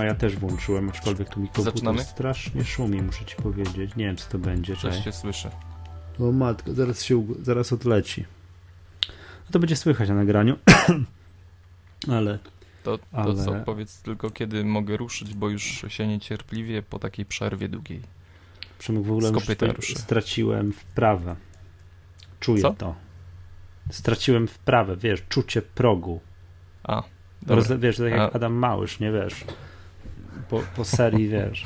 No ja też włączyłem, aczkolwiek tu mi komputer Zaczynamy? strasznie szumi, muszę ci powiedzieć. Nie wiem, co to będzie. Coś się słyszy. O matko, zaraz się, zaraz odleci. No to będzie słychać na nagraniu. Ale To, to Ale- co, powiedz tylko kiedy mogę ruszyć, bo już się niecierpliwie po takiej przerwie długiej. Przemek w ogóle już straciłem wprawę. Czuję Co? to. Straciłem wprawę, wiesz, czucie progu. A. Roz, wiesz, tak jak A- Adam Małysz, nie wiesz. Po, po serii, wiesz,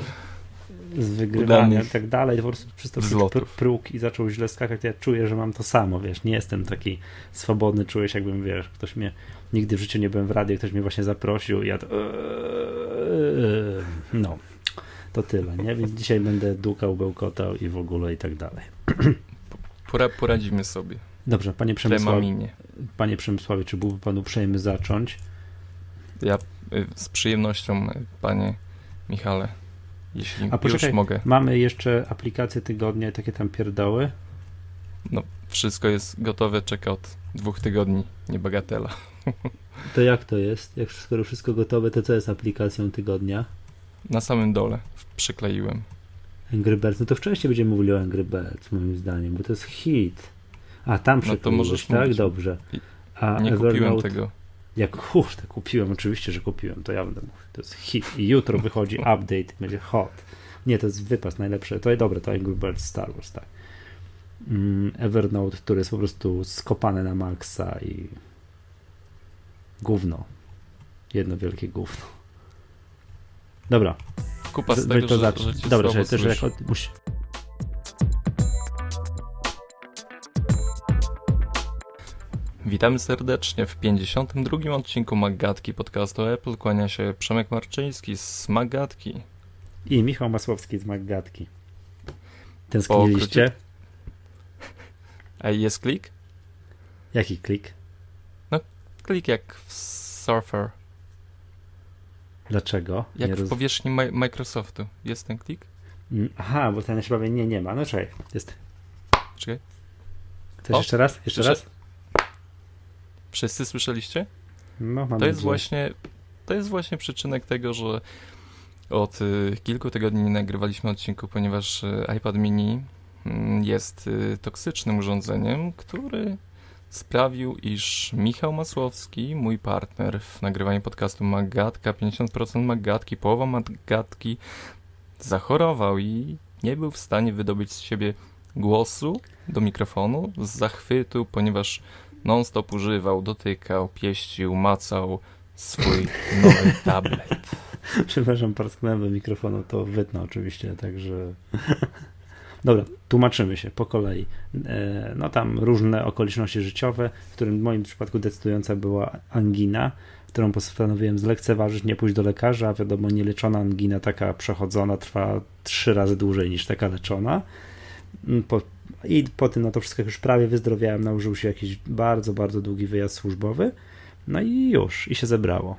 z wygrywania i tak dalej, po prostu przystąpił pr próg i zaczął źle skakać. Ja czuję, że mam to samo, wiesz, nie jestem taki swobodny, czuję się jakbym, wiesz, ktoś mnie, nigdy w życiu nie byłem w radiu, ktoś mnie właśnie zaprosił i ja to, eee, no, to tyle, nie? Więc dzisiaj będę dukał, bełkotał i w ogóle i tak dalej. Pora, poradzimy sobie. Dobrze, panie Przemysławie, panie Przemysławie, czy byłby panu uprzejmy zacząć? Ja y, z przyjemnością, y, panie Michale, jeśli A poczekaj, już mogę. Mamy jeszcze aplikacje tygodnia i takie tam pierdoły. No, wszystko jest gotowe, czeka od dwóch tygodni, nie bagatela. To jak to jest? Jak skoro wszystko gotowe, to co jest aplikacją tygodnia? Na samym dole przykleiłem. Angry Birds. No to wcześniej będziemy mówili o Angry Birds, moim zdaniem, bo to jest hit. A, tam No to możesz tak? mówić. Dobrze. A Nie kupiłem Evernote, tego. Jak kurde, kupiłem, oczywiście, że kupiłem, to ja będę mówił. To jest hit. I jutro wychodzi update, będzie hot. Nie, to jest wypas najlepszy. To jest dobre, to Angry Birds Star Wars, tak. Mm, Evernote, który jest po prostu skopany na maksa i gówno. Jedno wielkie gówno. Dobra, Kupa z tego, to że, że Dobra, że też jak musi... Witamy serdecznie w 52 odcinku Magatki podcastu Apple. Kłania się Przemek Marczyński z Magatki. I Michał Masłowski z Maggatki. Tęskniliście? A jest klik? Jaki klik? Klik jak w Surfer. Dlaczego? Jak Nie w roz- powierzchni Mi- Microsoftu. Jest ten klik? Mm, Aha, bo ten powie, nie, nie ma. No czekaj, jest. Czekaj. Chcesz O, jeszcze raz? Jeszcze słyszę. raz? Wszyscy słyszeliście? No, mam To jest właśnie to jest właśnie przyczynek tego, że od y, kilku tygodni nie nagrywaliśmy odcinku, ponieważ y, iPad mini mm, jest y, toksycznym urządzeniem, który sprawił, iż Michał Masłowski, mój partner w nagrywaniu podcastu Magatka, 50% Magatki, połowa Magatki, zachorował i nie był w stanie wydobyć z siebie głosu do mikrofonu z zachwytu, ponieważ non-stop używał, dotykał, pieścił, macał swój nowy tablet. Przepraszam, parsknąłem do mikrofonu, to wytnę oczywiście, także... Dobra, tłumaczymy się po kolei. E, No tam różne okoliczności życiowe, w którym w moim przypadku decydująca była angina, którą postanowiłem zlekceważyć, nie pójść do lekarza, wiadomo, nieleczona angina, taka przechodzona, trwa trzy razy dłużej niż taka leczona. Po, I po tym, no to wszystko już prawie wyzdrowiałem, nałożył się jakiś bardzo, bardzo długi wyjazd służbowy, no i już, i się zebrało.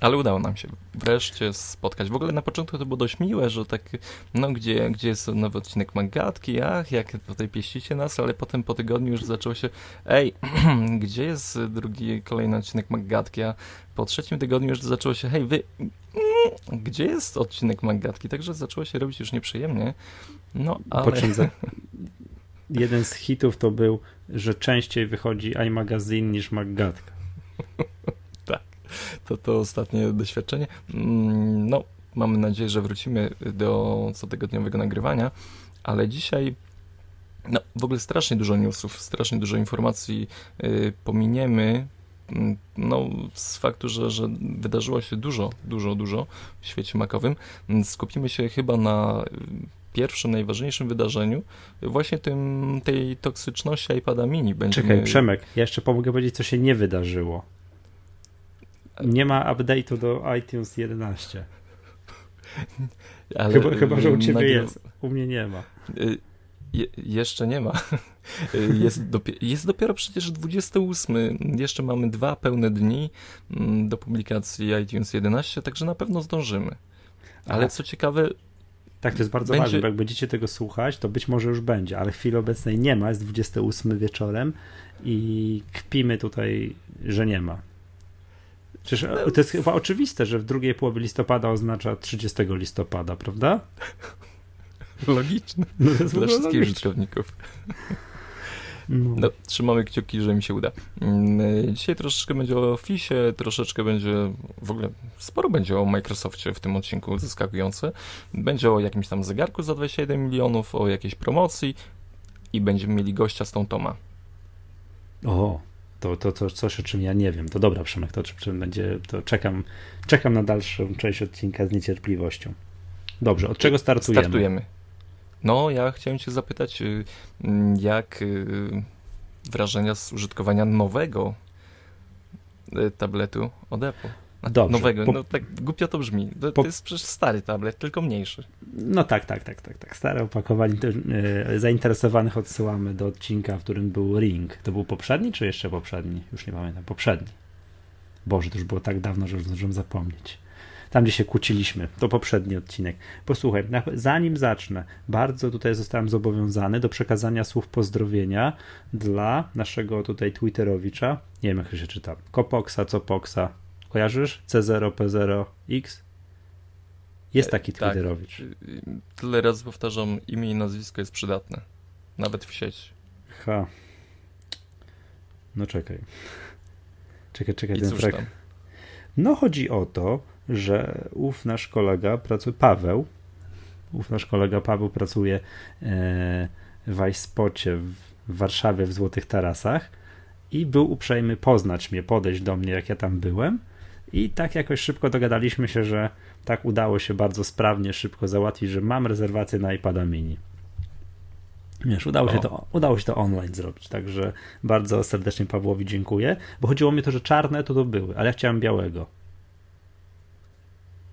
Ale udało nam się wreszcie spotkać. W ogóle na początku to było dość miłe, że tak, no gdzie, gdzie jest nowy odcinek Magatki, ach, jak tutaj pieścicie nas, ale potem po tygodniu już zaczęło się, ej, gdzie jest drugi, kolejny odcinek Magatki, a po trzecim tygodniu już zaczęło się, hej, wy, gdzie jest odcinek Magatki? Także zaczęło się robić już nieprzyjemnie. No, ale... Po czym za... jeden z hitów to był, że częściej wychodzi iMagazine niż Maggatka. to, to ostatnie doświadczenie. Mm, No, mamy nadzieję, że wrócimy do cotygodniowego nagrywania, ale dzisiaj no, w ogóle strasznie dużo newsów, strasznie dużo informacji y, pominiemy. Mm, No, z faktu, że, że wydarzyło się dużo, dużo, dużo w świecie makowym, mm, skupimy się chyba na y, pierwszym, najważniejszym wydarzeniu, właśnie tym, tej toksyczności iPada mini. Będziemy... Czekaj, Przemek, ja jeszcze pomogę powiedzieć, co się nie wydarzyło. Nie ma update'u do iTunes 11. Ale, Chyba, chyba, że u y, ciebie nagry- jest. U mnie nie ma. Je, jeszcze nie ma. Jest, dopie- jest dopiero przecież 28. Jeszcze mamy dwa pełne dni mm, do publikacji iTunes 11, także na pewno zdążymy. Ale co ciekawe, Tak, to jest bardzo Będzie- ważne, bo jak będziecie tego słuchać, to być może już będzie, ale w chwili obecnej nie ma, jest 28 wieczorem i kpimy tutaj, że nie ma. Przecież to jest chyba oczywiste, że w drugiej połowie listopada oznacza 30 listopada, prawda? Logiczne. No to jest Dla wszystkich logiczne. użytkowników. No. No, trzymamy kciuki, że mi się uda. Mm, Dzisiaj troszeczkę będzie o Office, troszeczkę będzie, w ogóle sporo będzie o Microsoftie w tym odcinku zaskakujące. Będzie o jakimś tam zegarku za 27 milionów, o jakiejś promocji i będziemy mieli gościa z tą Toma. O, to, to, to coś, o czym ja nie wiem. To dobra, Przemek, to czym będzie, to czekam, czekam na dalszą część odcinka z niecierpliwością. Dobrze, od czego startujemy? Startujemy. No, ja chciałem cię zapytać, y, mm, jak y, wrażenia z użytkowania nowego y, tabletu od Apple? Dobrze, Nowego, po- no tak głupio to brzmi. To, po- to jest przecież stary tablet, tylko mniejszy. No tak, tak, tak, tak, tak. Stare opakowanie. Zainteresowanych odsyłamy do odcinka, w którym był Ring. To był poprzedni, czy jeszcze poprzedni? Już nie pamiętam. Poprzedni. Boże, to już było tak dawno, że już zdążyłem zapomnieć. Tam, gdzie się kłóciliśmy, to poprzedni odcinek. Posłuchaj, zanim zacznę, bardzo tutaj zostałem zobowiązany do przekazania słów pozdrowienia dla naszego tutaj Twitterowicza. Nie wiem, jak się czyta. Kopoksa, Copoksa. Kojarzysz? C0P0X? Jest E, taki tak. Twitterowicz. Y, Tyle razy powtarzam, imię i nazwisko jest przydatne. Nawet w sieci. Ha. No czekaj. Czekaj, czekaj, I ten frag. No chodzi o to, że ów nasz kolega pracuje, Paweł, ów nasz kolega Paweł pracuje e, w iSpocie w Warszawie w Złotych Tarasach i był uprzejmy poznać mnie, podejść do mnie, jak ja tam byłem. I tak jakoś szybko dogadaliśmy się, że tak udało się bardzo sprawnie, szybko załatwić, że mam rezerwację na iPada mini. Wiesz, udało się, to, udało się to online zrobić, także bardzo serdecznie Pawłowi dziękuję, bo chodziło mi to, że czarne to to były, ale ja chciałem białego.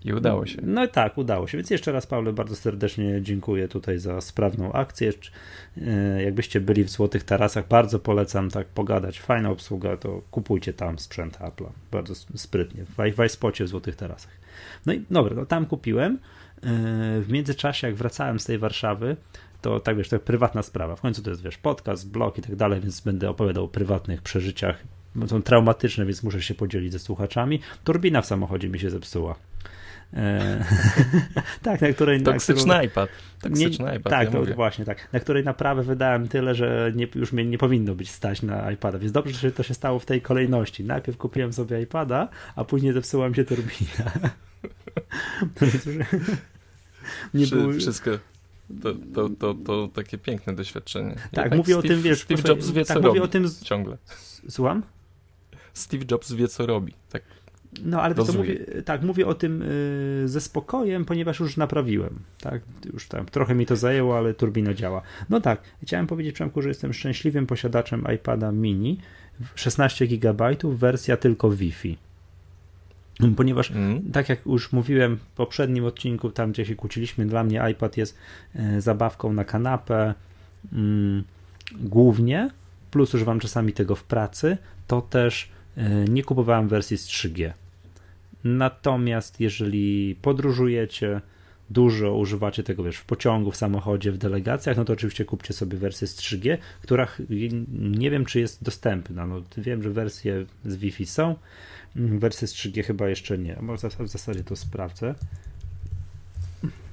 I udało się. No tak, udało się. Więc jeszcze raz, Paweł, bardzo serdecznie dziękuję tutaj za sprawną akcję. E, Jakbyście byli w Złotych Tarasach, bardzo polecam tak pogadać. Fajna obsługa, to kupujcie tam sprzęt Apple'a. Bardzo sprytnie. W, iSpocie w Złotych Tarasach. No i dobra, no tam kupiłem. E, W międzyczasie, jak wracałem z tej Warszawy, to tak wiesz, to prywatna sprawa. W końcu to jest, wiesz, podcast, blog i tak dalej, więc będę opowiadał o prywatnych przeżyciach. Są traumatyczne, więc muszę się podzielić ze słuchaczami. Turbina w samochodzie mi się zepsuła. E, tak, na której. na Toksyczny którą- iPad. Toksyczny nie, iPad, Tak, ja to mówię. właśnie tak. Na której naprawę wydałem tyle, że nie, już mnie nie powinno być stać na iPada. Więc dobrze, że to się stało w tej kolejności. Najpierw kupiłem sobie iPada, a później zepsuła mi się turbina. Nie Wszy- było... Wszystko. To, to, to, to takie piękne doświadczenie. Tak, mówię o Steve- tym, wiesz, Steve Jobs wie, co tak, robi. mówię o tym Ciągle. Słucham? Steve Jobs wie, co robi. Tak. No, ale to mówię, tak, mówię o tym y, ze spokojem, ponieważ już naprawiłem. Tak, już tam trochę mi to zajęło, ale turbina działa. No tak, chciałem powiedzieć Przemku, że jestem szczęśliwym posiadaczem iPada mini 16 GB, wersja tylko Wi-Fi. Ponieważ Mm. tak jak już mówiłem w poprzednim odcinku, tam gdzie się kłóciliśmy, dla mnie iPad jest e, zabawką na kanapę mm, głównie, plus używam czasami tego w pracy, to też e, nie kupowałem wersji z 3G. Natomiast jeżeli podróżujecie, dużo używacie tego, wiesz, w pociągu, w samochodzie, w delegacjach, no to oczywiście kupcie sobie wersję z 3G, która nie wiem, czy jest dostępna. No, wiem, że wersje z Wi-Fi są, mm, wersje z 3G chyba jeszcze nie. Może w zasadzie to sprawdzę.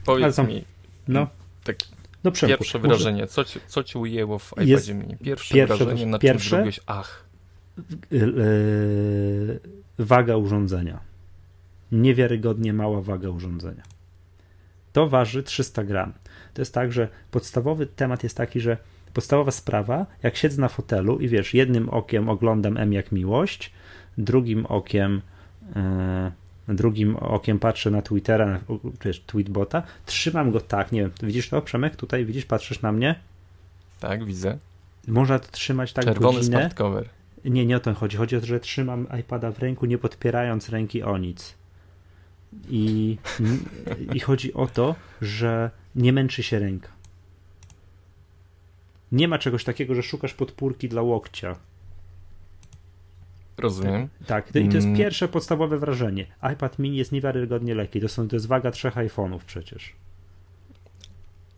Powiedz mi, No, tak no Przemku, pierwsze wrażenie, co ci, co ci ujęło w iPadzie Jest mini? Pierwsze, pierwsze wrażenie, na pierwsze- czym zrobiłeś ach. Yy, waga urządzenia. Niewiarygodnie mała waga urządzenia. To waży 300 gram. To jest tak, że podstawowy temat jest taki, że podstawowa sprawa, jak siedzę na fotelu i wiesz, jednym okiem oglądam M jak miłość, drugim okiem yy, drugim okiem patrzę na Twittera, na, wiesz, tweetbota, trzymam go tak, nie wiem, widzisz to, Przemek, tutaj widzisz, patrzysz na mnie, Tak, widzę. można to trzymać tak Czerwony godzinę. smart cover. Nie, nie o to chodzi. Chodzi o to, że trzymam iPada w ręku, nie podpierając ręki o nic. I, I chodzi o to, że nie męczy się ręka. Nie ma czegoś takiego, że szukasz podpórki dla łokcia. Rozumiem. Tak, to, i to jest Mm. pierwsze podstawowe wrażenie. iPad mini jest niewiarygodnie lekki. To, są, to jest waga trzech iPhone'ów przecież.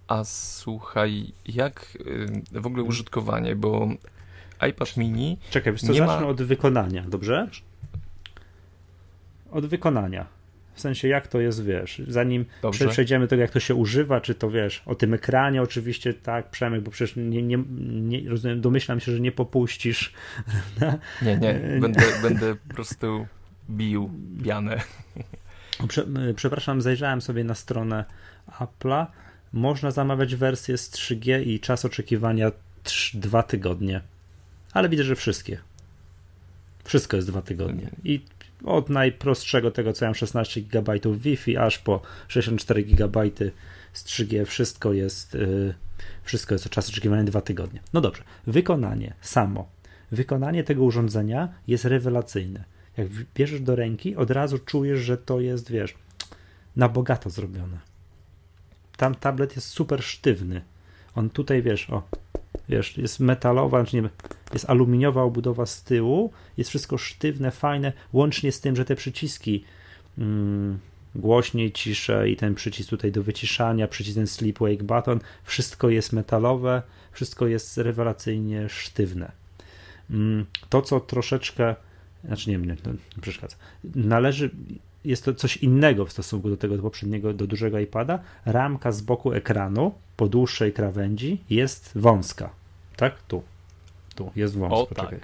A słuchaj, jak y, w ogóle użytkowanie, bo iPad mini Czekaj, wiesz co, Nie ma- zacznę od wykonania, dobrze? od wykonania. W sensie, jak to jest, wiesz, zanim Dobrze. przejdziemy do tego, jak to się używa, czy to wiesz, o tym ekranie oczywiście, tak, Przemek, bo przecież nie, nie, nie rozumiem, domyślam się, że nie popuścisz. Nie, nie, będę, będę po prostu bił pianę. Prze, przepraszam, zajrzałem sobie na stronę Apple'a. Można zamawiać wersję z 3G i czas oczekiwania 3, 2 tygodnie. Ale widzę, że wszystkie. Wszystko jest dwa tygodnie. I od najprostszego tego, co mam 16 GB Wi-Fi, aż po 64 GB z 3G, wszystko jest, yy, wszystko jest czas oczekiwania dwa tygodnie. No dobrze, wykonanie samo. Wykonanie tego urządzenia jest rewelacyjne. Jak bierzesz do ręki, od razu czujesz, że to jest, wiesz, na bogato zrobione. Tam tablet jest super sztywny. On tutaj, wiesz, o, wiesz, jest metalowa, znaczy nie, jest aluminiowa obudowa z tyłu, jest wszystko sztywne, fajne, łącznie z tym, że te przyciski mm, głośniej, ciszej i ten przycisk tutaj do wyciszania, przycisk ten sleep wake button, wszystko jest metalowe, wszystko jest rewelacyjnie sztywne. Mm, to, co troszeczkę, znaczy nie, nie, nie przeszkadza, należy, jest to coś innego w stosunku do tego do poprzedniego, do dużego iPada. Ramka z boku ekranu po dłuższej krawędzi jest wąska. Tak? Tu. Tu jest wąska. O, tak.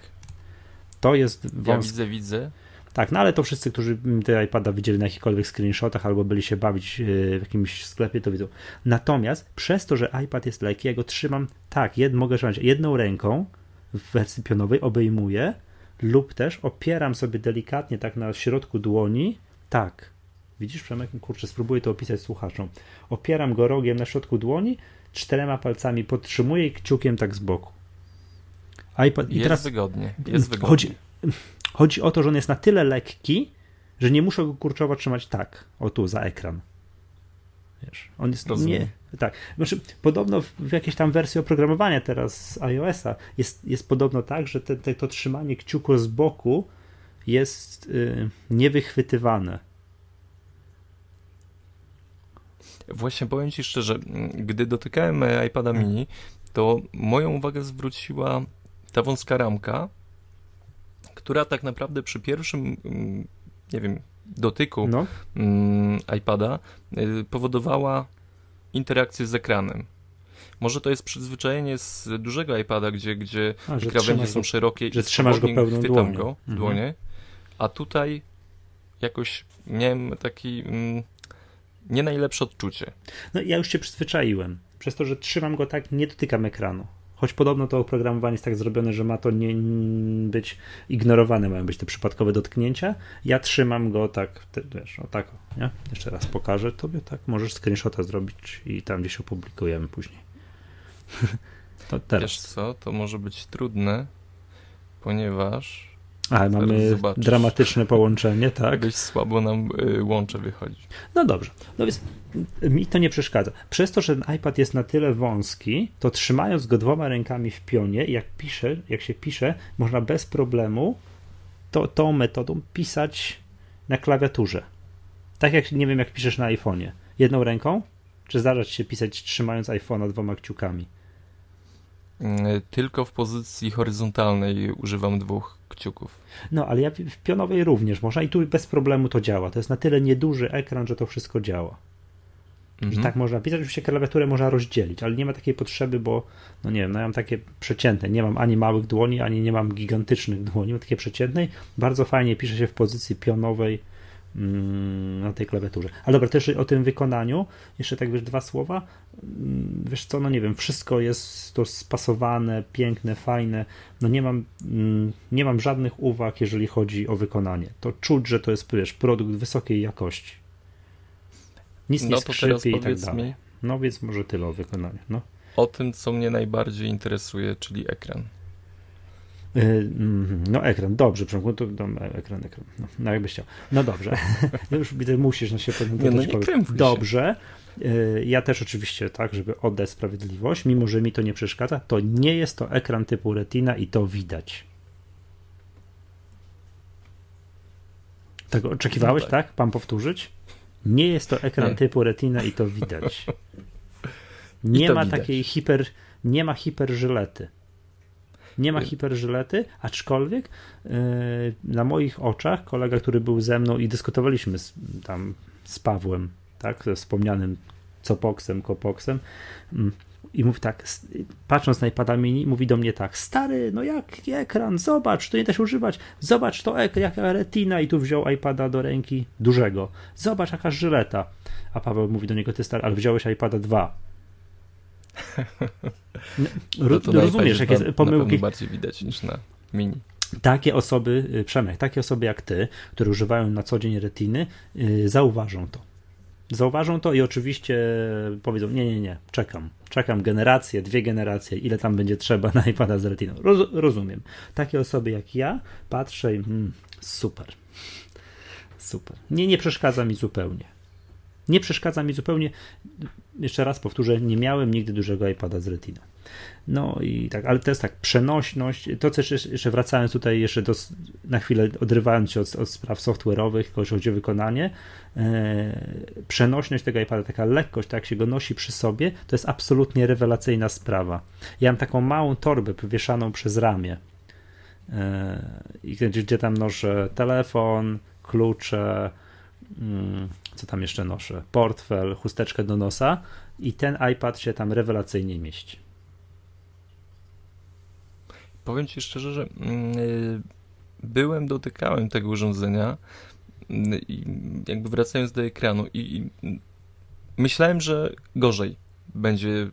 To jest wąska. Ja widzę, widzę. Tak, no ale to wszyscy, którzy te iPada widzieli na jakichkolwiek screenshotach albo byli się bawić e, w jakimś sklepie, to widzą. Natomiast przez to, że iPad jest lekki, ja go trzymam tak, jed, mogę trzymać jedną ręką w wersji pionowej, obejmuję lub też opieram sobie delikatnie tak na środku dłoni tak. Widzisz, Przemek? Kurczę, spróbuję to opisać słuchaczom. Opieram go rogiem na środku dłoni, czterema palcami podtrzymuję i kciukiem tak z boku. iPad, jest teraz, wygodnie. Jest wygodnie. Chodzi, chodzi o to, że on jest na tyle lekki, że nie muszę go kurczowo trzymać tak, o tu, za ekran. Wiesz, on jest Rozumiem. nie. Tak. Znaczy, podobno w jakiejś tam wersji oprogramowania teraz z iOS-a jest, jest podobno tak, że te, te, to trzymanie kciuku z boku jest y, niewychwytywane. Właśnie powiem Ci szczerze, gdy dotykałem iPada mini, to moją uwagę zwróciła ta wąska ramka, która tak naprawdę przy pierwszym, nie wiem, dotyku no. IPada y, powodowała interakcję z ekranem. Może to jest przyzwyczajenie z dużego iPada, gdzie, gdzie A, krawędzie są szerokie że i trzymasz go pełną chwytam go, mhm. A tutaj jakoś miałem taki mm, nie najlepsze odczucie. No ja już się przyzwyczaiłem. Przez to, że trzymam go tak, nie dotykam ekranu. Choć podobno to oprogramowanie jest tak zrobione, że ma to nie być ignorowane, mają być te przypadkowe dotknięcia. Ja trzymam go tak, ty, wiesz, o tak, nie? Jeszcze raz pokażę tobie, tak, możesz screenshota zrobić i tam gdzieś opublikujemy później. to teraz. Wiesz co, to może być trudne, ponieważ a, mamy dramatyczne połączenie, tak? Dość słabo nam y, łącze wychodzi. No dobrze. No więc mi to nie przeszkadza. Przez to, że ten iPad jest na tyle wąski, to trzymając go dwoma rękami w pionie, jak pisze, jak się pisze, można bez problemu to, tą metodą pisać na klawiaturze. Tak jak, nie wiem, jak piszesz na iPhone'ie. Jedną ręką? Czy zdarza ci się pisać trzymając iPhone'a dwoma kciukami? Mm, tylko w pozycji horyzontalnej używam dwóch kciuków. No, ale ja w pionowej również można i tu bez problemu to działa. To jest na tyle nieduży ekran, że to wszystko działa. Mhm. Że tak można pisać, oczywiście klawiaturę można rozdzielić, ale nie ma takiej potrzeby, bo no nie wiem, no ja mam takie przeciętne, nie mam ani małych dłoni, ani nie mam gigantycznych dłoni, mam takie przeciętnej. Bardzo fajnie pisze się w pozycji pionowej na tej klawiaturze. Ale dobra, też o tym wykonaniu, jeszcze tak wiesz, dwa słowa. Mm, wiesz co, no nie wiem, wszystko jest to spasowane, piękne, fajne. No nie mam, mm, nie mam żadnych uwag, jeżeli chodzi o wykonanie. To czuć, że to jest, wiesz, produkt wysokiej jakości. Nic no nie skrzypie i tak dalej. Mi... No więc może tyle o wykonaniu. No. O tym, co mnie najbardziej interesuje, czyli ekran. Y, mhm, no ekran, dobrze, Przemku, to no, ekran, ekran, no, no jakbyś chciał. No dobrze, no już widzę, musisz no się nie, no nie Dobrze, y, ja też oczywiście tak, żeby oddać sprawiedliwość, mimo że mi to nie przeszkadza, to nie jest to ekran typu retina i to widać. Tego oczekiwałeś, no tak. tak? Pan powtórzyć? Nie jest to ekran nie. typu retina i to widać. Nie to ma widać. takiej hiper, nie ma hiperżylety. Nie ma hiperżylety, aczkolwiek yy, na moich oczach kolega, który był ze mną i dyskutowaliśmy z, tam z Pawłem, tak, ze wspomnianym Copoksem, Kopoksem, mm, i mówi tak, patrząc na iPada mini, mówi do mnie tak, stary, no jaki ekran, zobacz, to nie da się używać, zobacz to ekran, jaka retina i tu wziął iPada do ręki dużego, zobacz jaka żyleta. A Paweł mówi do niego, ty stary, ale wziąłeś iPada 2. No, no rozumiesz, jakie pomyłki. bardziej widać niż na mini. Takie osoby, y, Przemek, takie osoby jak ty, które używają na co dzień retiny, yy, zauważą to Zauważą to i oczywiście powiedzą: Nie, nie, nie, czekam. Czekam generację, dwie generacje, ile tam będzie trzeba na iPada z Retiną. Roz, rozumiem. Takie osoby jak ja patrzę i mm, super. Super. Nie, nie przeszkadza mi zupełnie. Nie przeszkadza mi zupełnie. Jeszcze raz powtórzę, nie miałem nigdy dużego iPada z Retiną. No i tak, ale to jest tak, przenośność, to też jeszcze wracając tutaj jeszcze do, na chwilę odrywając się od, od spraw software'owych, jeśli chodzi o wykonanie, e, przenośność tego iPada, taka lekkość, tak jak się go nosi przy sobie, to jest absolutnie rewelacyjna sprawa. Ja mam taką małą torbę powieszaną przez ramię, gdzie, gdzie tam noszę telefon, klucze, mm, co tam jeszcze noszę, portfel, chusteczkę do nosa i ten iPad się tam rewelacyjnie mieści. Powiem Ci szczerze, że mm, y, byłem, dotykałem tego urządzenia mm, i jakby wracając do ekranu i, myślałem, że gorzej będzie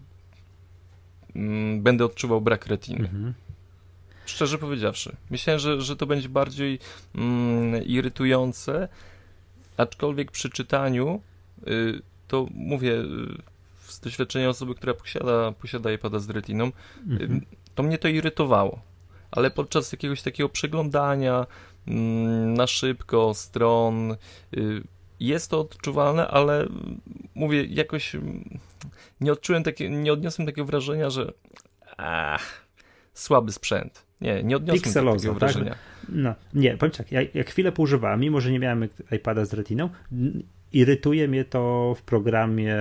mm, będę odczuwał brak retiny. Mhm. Szczerze powiedziawszy. Myślałem, że, że to będzie bardziej mm, irytujące, aczkolwiek przy czytaniu y, to mówię y, z doświadczenia osoby, która posiada, posiada iPada z retiną, mhm to mnie to irytowało. Ale podczas jakiegoś takiego przeglądania mm, na szybko stron y, jest to odczuwalne, ale mówię, jakoś mm, nie odczułem takie, nie odniosłem takiego wrażenia, że ach, słaby sprzęt. Nie, nie odniosłem Pixeloza, takiego tak? wrażenia. Tak? No, nie, powiem tak, ja, ja chwilę poużywałem, mimo że nie miałem iPada z retiną, irytuje mnie to w programie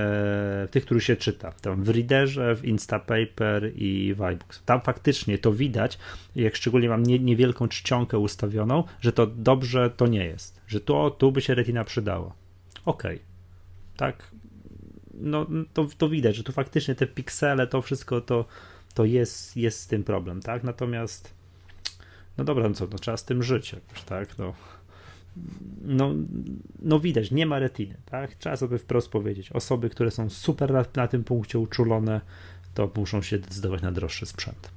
tych, który się czyta. Tam w Readerze, w Instapaper i w iBooks. Tam faktycznie to widać, jak szczególnie mam nie, niewielką czcionkę ustawioną, że to dobrze to nie jest. Że to tu by się retina przydała. Okej. Okay. Tak. No to, to widać, że tu faktycznie te piksele, to wszystko to, to jest, jest z tym problem, tak? Natomiast no dobra, no co, no trzeba z tym żyć jakoś, tak? No no, no widać, nie ma retiny, tak? Trzeba sobie wprost powiedzieć. Osoby, które są super na, na tym punkcie uczulone, to muszą się decydować na droższy sprzęt.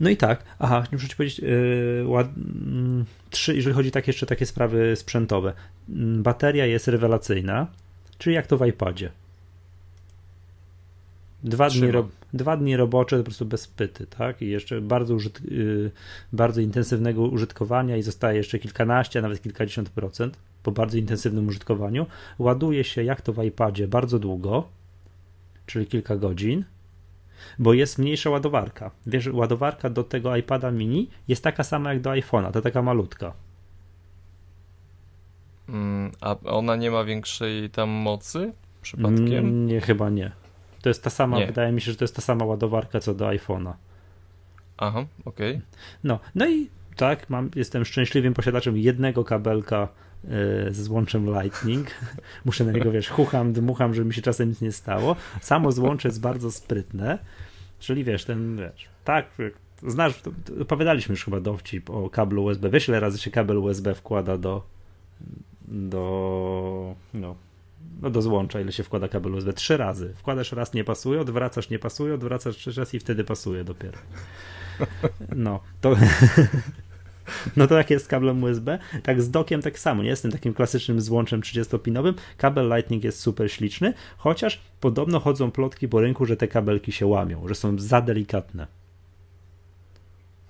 No i tak, aha, muszę ci powiedzieć, yy, ład, yy, trzy, jeżeli chodzi tak jeszcze takie sprawy sprzętowe. Yy, bateria jest rewelacyjna, czyli jak to w iPadzie. Dwa dni, ro, dwa dni robocze po prostu bez pyty, tak? I jeszcze bardzo, użyt, yy, bardzo intensywnego użytkowania i zostaje jeszcze kilkanaście, a nawet kilkadziesiąt procent po bardzo intensywnym użytkowaniu. Ładuje się jak to w iPadzie bardzo długo, czyli kilka godzin, bo jest mniejsza ładowarka. Wiesz, ładowarka do tego iPada mini jest taka sama jak do iPhone'a, to taka malutka. Mm, a ona nie ma większej tam mocy przypadkiem? Mm, nie, chyba nie. To jest ta sama, nie. wydaje mi się, że to jest ta sama ładowarka co do iPhone'a. Aha, okej. Okay. No, no i tak, mam, jestem szczęśliwym posiadaczem jednego kabelka yy, z złączem Lightning. Muszę na niego, wiesz, chucham, dmucham, żeby mi się czasem nic nie stało. Samo złącze jest bardzo sprytne, czyli wiesz, ten, wiesz, tak, znasz, opowiadaliśmy już chyba dowcip o kablu USB. Wiesz, ile razy się kabel USB wkłada do do no, no do złącza, ile się wkłada kabel USB? Trzy razy. Wkładasz raz, nie pasuje, odwracasz, nie pasuje, odwracasz trzy razy i wtedy pasuje dopiero. No, to... No to jak jest z kablem USB, tak z dokiem tak samo, nie jest tym takim klasycznym złączem 30-pinowym. Kabel Lightning jest super śliczny, chociaż podobno chodzą plotki po rynku, że te kabelki się łamią, że są za delikatne.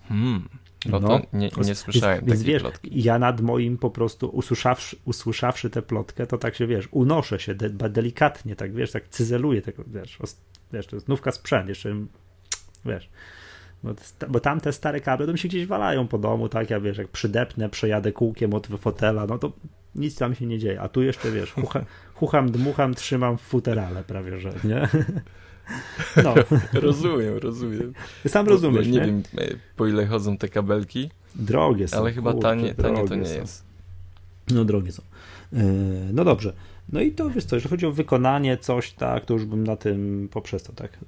Hmm. No, no to nie, nie słyszałem więc, takiej wiesz, plotki. Ja nad moim po prostu usłyszawszy, usłyszawszy tę plotkę, to tak się, wiesz, unoszę się de, delikatnie, tak, wiesz, tak cyzeluję, tak, wiesz, wiesz, to jest nówka sprzęt, jeszcze, wiesz, bo, bo tamte stare kable to mi się gdzieś walają po domu, tak, ja wiesz, jak przydepnę, przejadę kółkiem od fotela, no to nic tam się nie dzieje, a tu jeszcze wiesz, chucha, chucham, dmucham, trzymam w futerale prawie, że, nie? No. rozumiem, rozumiem. Sam rozumiesz, nie? Nie wiem, e, po ile chodzą te kabelki. Drogie są. Ale chyba tanie, tanie to nie są. jest. No drogie są. E, no dobrze. No i to wiesz co, jeżeli chodzi o wykonanie coś, tak, to już bym na tym poprzestał, tak.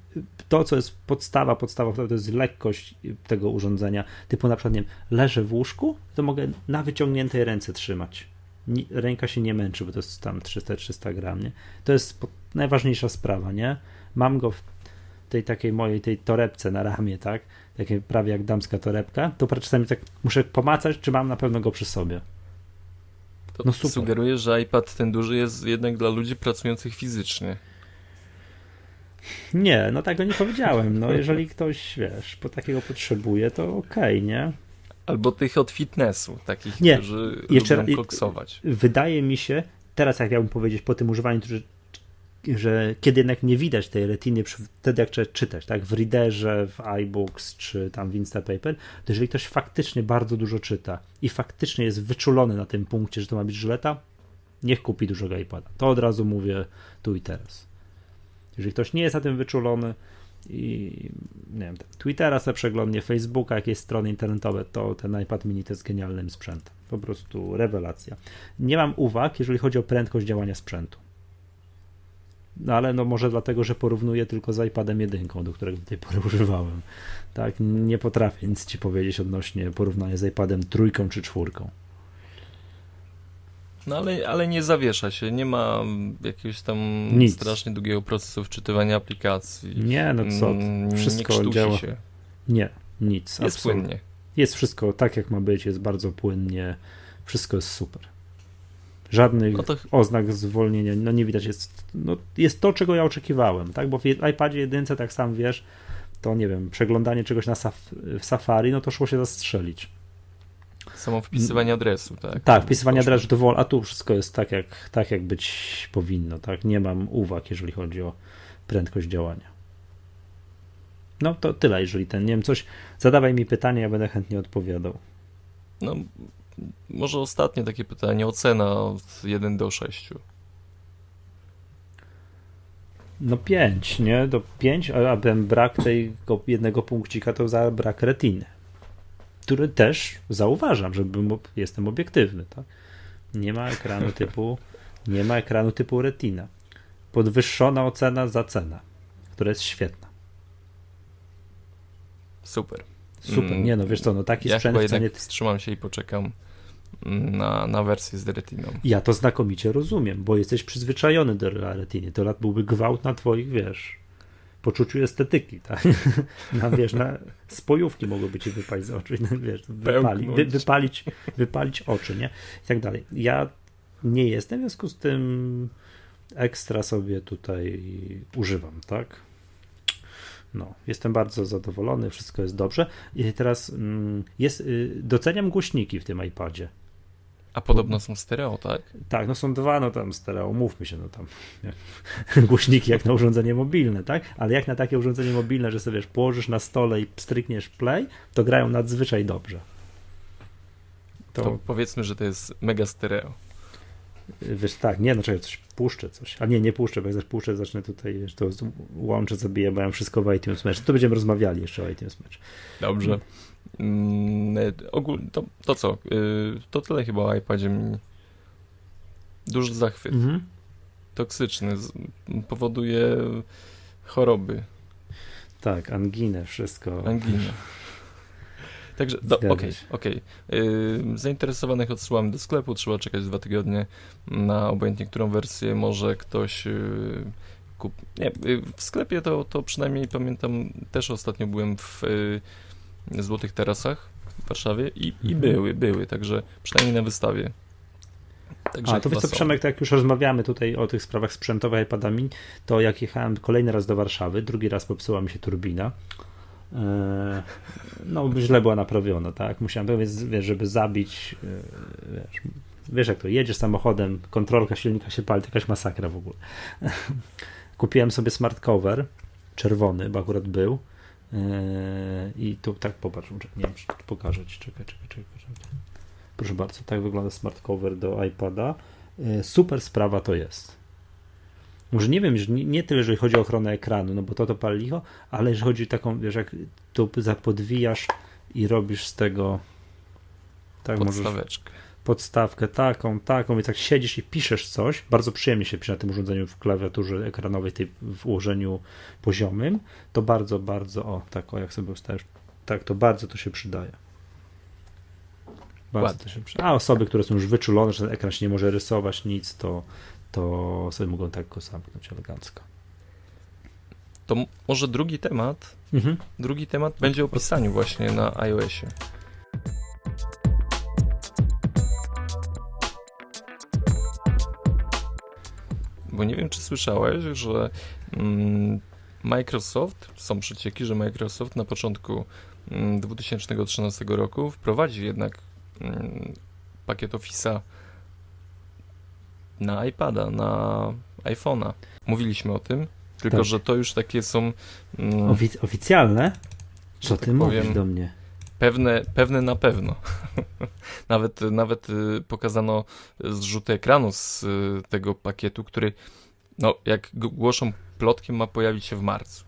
To, co jest podstawa, podstawa, to jest lekkość tego urządzenia, typu na przykład, nie wiem, leżę w łóżku, to mogę na wyciągniętej ręce trzymać. Ręka się nie męczy, bo to jest tam 300-300 gram, nie? To jest najważniejsza sprawa, nie? Mam go w tej takiej mojej, tej torebce na ramię, tak? Takie prawie jak damska torebka, to czasami tak muszę pomacać, czy mam na pewno go przy sobie. To no super. sugeruje, że iPad ten duży jest jednak dla ludzi pracujących fizycznie. Nie, no tego nie powiedziałem. No jeżeli ktoś, wiesz, po takiego potrzebuje, to okej, okay, nie? Albo tych od fitnessu, takich, nie. którzy Jeszcze, lubią koksować. Wydaje mi się, teraz jak miałbym powiedzieć, po tym używaniu, że kiedy jednak nie widać tej retiny wtedy jak czytać, tak, w Readerze, w iBooks czy tam w Instapaper, to jeżeli ktoś faktycznie bardzo dużo czyta i faktycznie jest wyczulony na tym punkcie, że to ma być żyleta, niech kupi dużego iPada. To od razu mówię tu i teraz. Jeżeli ktoś nie jest na tym wyczulony i nie wiem, Twittera sobie przeglądnie, Facebooka, jakieś strony internetowe, to ten iPad mini to jest genialnym sprzętem. Po prostu rewelacja. Nie mam uwag, jeżeli chodzi o prędkość działania sprzętu. No ale no może dlatego, że porównuję tylko z iPadem jedynką, do którego do tej pory używałem. Tak, nie potrafię nic ci powiedzieć odnośnie porównania z iPadem trójką czy czwórką. No ale, ale nie zawiesza się, nie ma jakiegoś tam nic. strasznie długiego procesu wczytywania aplikacji. Nie, no co, mm, wszystko nie działa. Się. Nie, nic. Jest absolutnie. płynnie. Jest wszystko tak, jak ma być, jest bardzo płynnie, wszystko jest super. Żadnych no to... oznak zwolnienia, no nie widać. Jest, no, jest to, czego ja oczekiwałem, tak? Bo w iPadzie jedynce, tak sam wiesz, to nie wiem, przeglądanie czegoś na saf w Safari, no to szło się zastrzelić. Samo wpisywanie adresu, tak? Tak, wpisywanie adresu to a tu wszystko jest tak jak, tak, jak być powinno, tak? Nie mam uwag, jeżeli chodzi o prędkość działania. No to tyle, jeżeli ten, nie wiem, coś, zadawaj mi pytanie, ja będę chętnie odpowiadał. No, może ostatnie takie pytanie, ocena od 1 do 6. No 5, nie? Do 5, a ten brak tego jednego punkcika to za brak retiny. Który też zauważam, że jestem obiektywny, tak? Nie ma ekranu typu nie ma ekranu typu retina. Podwyższona ocena za cenę, która jest świetna. Super. Super, nie no, wiesz co, no taki ja sprzęt chyba cenie... wstrzymam się i poczekam na, na wersję z retiną. Ja to znakomicie rozumiem, bo jesteś przyzwyczajony do retiny. To lat byłby gwałt na twoich, wiesz, poczuciu estetyki, tak? Na, wiesz, na spojówki mogłyby ci wypalić z oczu, wiesz, wypali, wy, wypalić, wypalić oczy, nie? I tak dalej. Ja nie jestem, w związku z tym ekstra sobie tutaj używam, tak? No, jestem bardzo zadowolony, wszystko jest dobrze. I teraz mm, jest, y, doceniam głośniki w tym iPadzie. A podobno są stereo, tak? Tak, no są dwa, no tam stereo, mówmy się, no tam głośniki jak na urządzenie mobilne, tak? Ale jak na takie urządzenie mobilne, że sobie wiesz, położysz na stole i strykniesz play, to grają nadzwyczaj dobrze. To, to powiedzmy, że to jest mega stereo. Wiesz, tak, nie, no czekaj, coś puszczę coś. A nie, nie puszczę, bo jak puszczę, zacznę tutaj, wiesz, to łączę, zabiję, bo ja wszystko w iTunes Match. To będziemy rozmawiali jeszcze o iTunes Match. Dobrze. Mm, ogól, to, to co? Y, to tyle chyba o iPadzie mini. Duży zachwyt. Mhm. Toksyczny. Powoduje choroby. Tak, anginę, wszystko. Anginę. Także, okej, okej. Okay, okay. Zainteresowanych odsyłamy do sklepu, trzeba czekać dwa tygodnie na obojętnie którą wersję, może ktoś yy, kup... Nie, yy, w sklepie to, to przynajmniej pamiętam, też ostatnio byłem w yy, Złotych Terasach w Warszawie i, i mhm. były, były, także przynajmniej na wystawie. Także A, to wiesz co, Przemek, tak jak już rozmawiamy tutaj o tych sprawach sprzętowych iPadami, to jak jechałem kolejny raz do Warszawy, drugi raz popsuła mi się turbina, e, no źle była naprawiona, tak, musiałem, wiesz, żeby zabić, e, wiesz, wiesz jak to, jedziesz samochodem, kontrolka silnika się pali, to jakaś masakra w ogóle. Kupiłem sobie smart cover, czerwony, bo akurat był, i tu tak popatrz, nie wiem, czy pokażę ci, czekaj, czekaj, czekaj, czekaj. Proszę bardzo, tak wygląda smart cover do iPada. E, super sprawa to jest. Może nie wiem, że nie, nie tyle, jeżeli chodzi o ochronę ekranu, no bo to to pal licho, ale jeżeli chodzi o taką, wiesz, jak to zapodwijasz i robisz z tego tak, podstaweczkę. Możesz, podstawkę taką, taką, więc jak siedzisz i piszesz coś, bardzo przyjemnie się pisze na tym urządzeniu w klawiaturze ekranowej, tej, w ułożeniu poziomym, to bardzo, bardzo, o, tak, o, jak sobie ustawisz, tak, to bardzo to się przydaje. Bardzo to się przydaje. A osoby, które są już wyczulone, że ten ekran się nie może rysować, nic, to, to sobie mogą tak go zamknąć elegancko. To może drugi temat, mhm. drugi temat będzie o pisaniu właśnie na iOSie. Bo nie wiem, czy słyszałeś, że mm, Microsoft, są przecieki, że Microsoft na początku 2013 mm, roku wprowadzi jednak mm, pakiet Office'a na iPada, na iPhone'a. Mówiliśmy o tym, tylko tak. że to już takie są. Mm, Ofic oficjalne? Co ty tak mówisz powiem, do mnie? Pewne, pewne na pewno. nawet, nawet y, pokazano zrzuty ekranu z y, tego pakietu, który, no, jak głoszą plotki, ma pojawić się w marcu.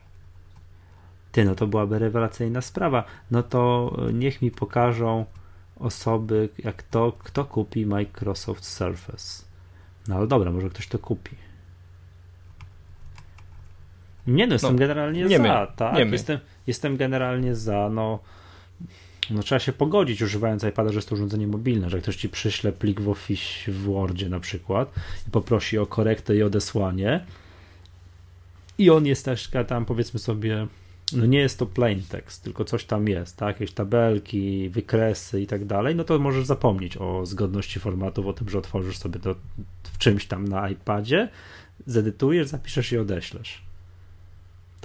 Ty, no to byłaby rewelacyjna sprawa. No to y, niech mi pokażą osoby, jak to, kto kupi Microsoft Surface. No ale dobra, może ktoś to kupi. Nie no, jestem no, generalnie nie za, my, tak? Jestem, jestem generalnie za, no, no trzeba się pogodzić używając iPada, że jest to urządzenie mobilne, że ktoś ci przyśle plik w Office w Wordzie na przykład i poprosi o korektę i odesłanie i on jest też tam powiedzmy sobie no nie jest to plain text, tylko coś tam jest, tak? Jakieś tabelki, wykresy i tak dalej, no to możesz zapomnieć o zgodności formatów, o tym, że otworzysz sobie to w czymś tam na iPadzie, zedytujesz, zapiszesz i odeślesz.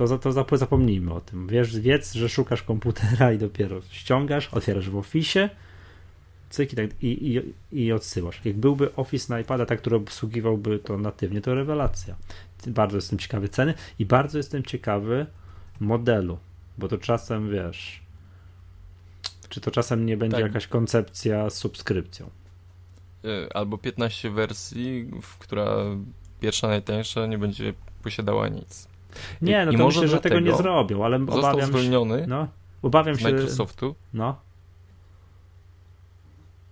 To, to zapomnijmy o tym. Wiesz, wiedz, że szukasz komputera i dopiero ściągasz, otwierasz w Office, cyk i, tak, i, i, i odsyłasz. Jak byłby Office na iPada, tak, który obsługiwałby to natywnie, to rewelacja. Bardzo jestem ciekawy ceny i bardzo jestem ciekawy modelu, bo to czasem wiesz, czy to czasem nie będzie tak. jakaś koncepcja z subskrypcją. E, albo 15 wersji, w która pierwsza najtańsza nie będzie posiadała nic. Nie, no I to myślę, że tego nie zrobią, ale został obawiam zwolniony się, no, obawiam z się, Microsoftu no.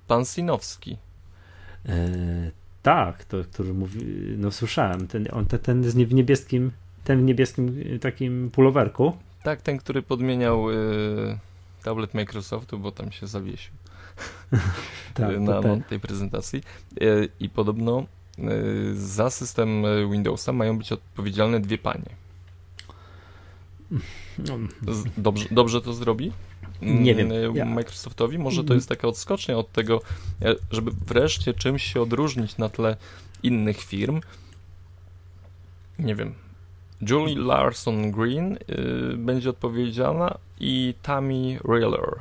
pan Sinowski. E, tak, to, który mówi, no słyszałem, ten, on te, ten z w niebieskim ten w niebieskim y, takim pulowerku. Tak, ten, który podmieniał y, tablet Microsoftu, bo tam się zawiesił tak, na, na, tej prezentacji. Y, I podobno y, za system Windowsa mają być odpowiedzialne dwie panie. No. Dobrze, dobrze to zrobi? Nie wiem. Ja. Microsoftowi? Może to jest taka odskocznia od tego, e, żeby wreszcie czymś się odróżnić na tle innych firm. Nie wiem, Julie Larson Green y, będzie odpowiedzialna i Tammy Riller.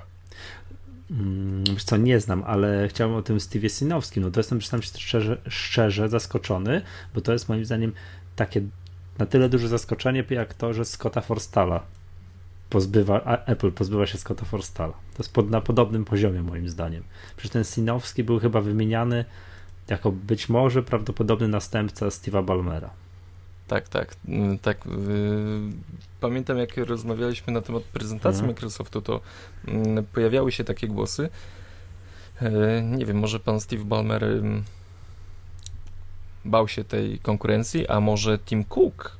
Mm, wiesz co, nie znam, ale chciałem o tym Steve Sinowskim. No to jestem przyznam się szczerze, szczerze zaskoczony, bo to jest moim zdaniem takie na tyle duże zaskoczenie, jak to, że Scotta Forstala pozbywa, Apple pozbywa się Scotta Forstala. To jest pod, na podobnym poziomie moim zdaniem. Przecież ten Sinowski był chyba wymieniany jako być może prawdopodobny następca Steve'a Balmera. Tak, tak. Mm, tak. Pamiętam, jak rozmawialiśmy na temat prezentacji mhm. Microsoftu, to mm, pojawiały się takie głosy. E, nie wiem, może pan Steve Ballmer bał się tej konkurencji, a może Tim Cook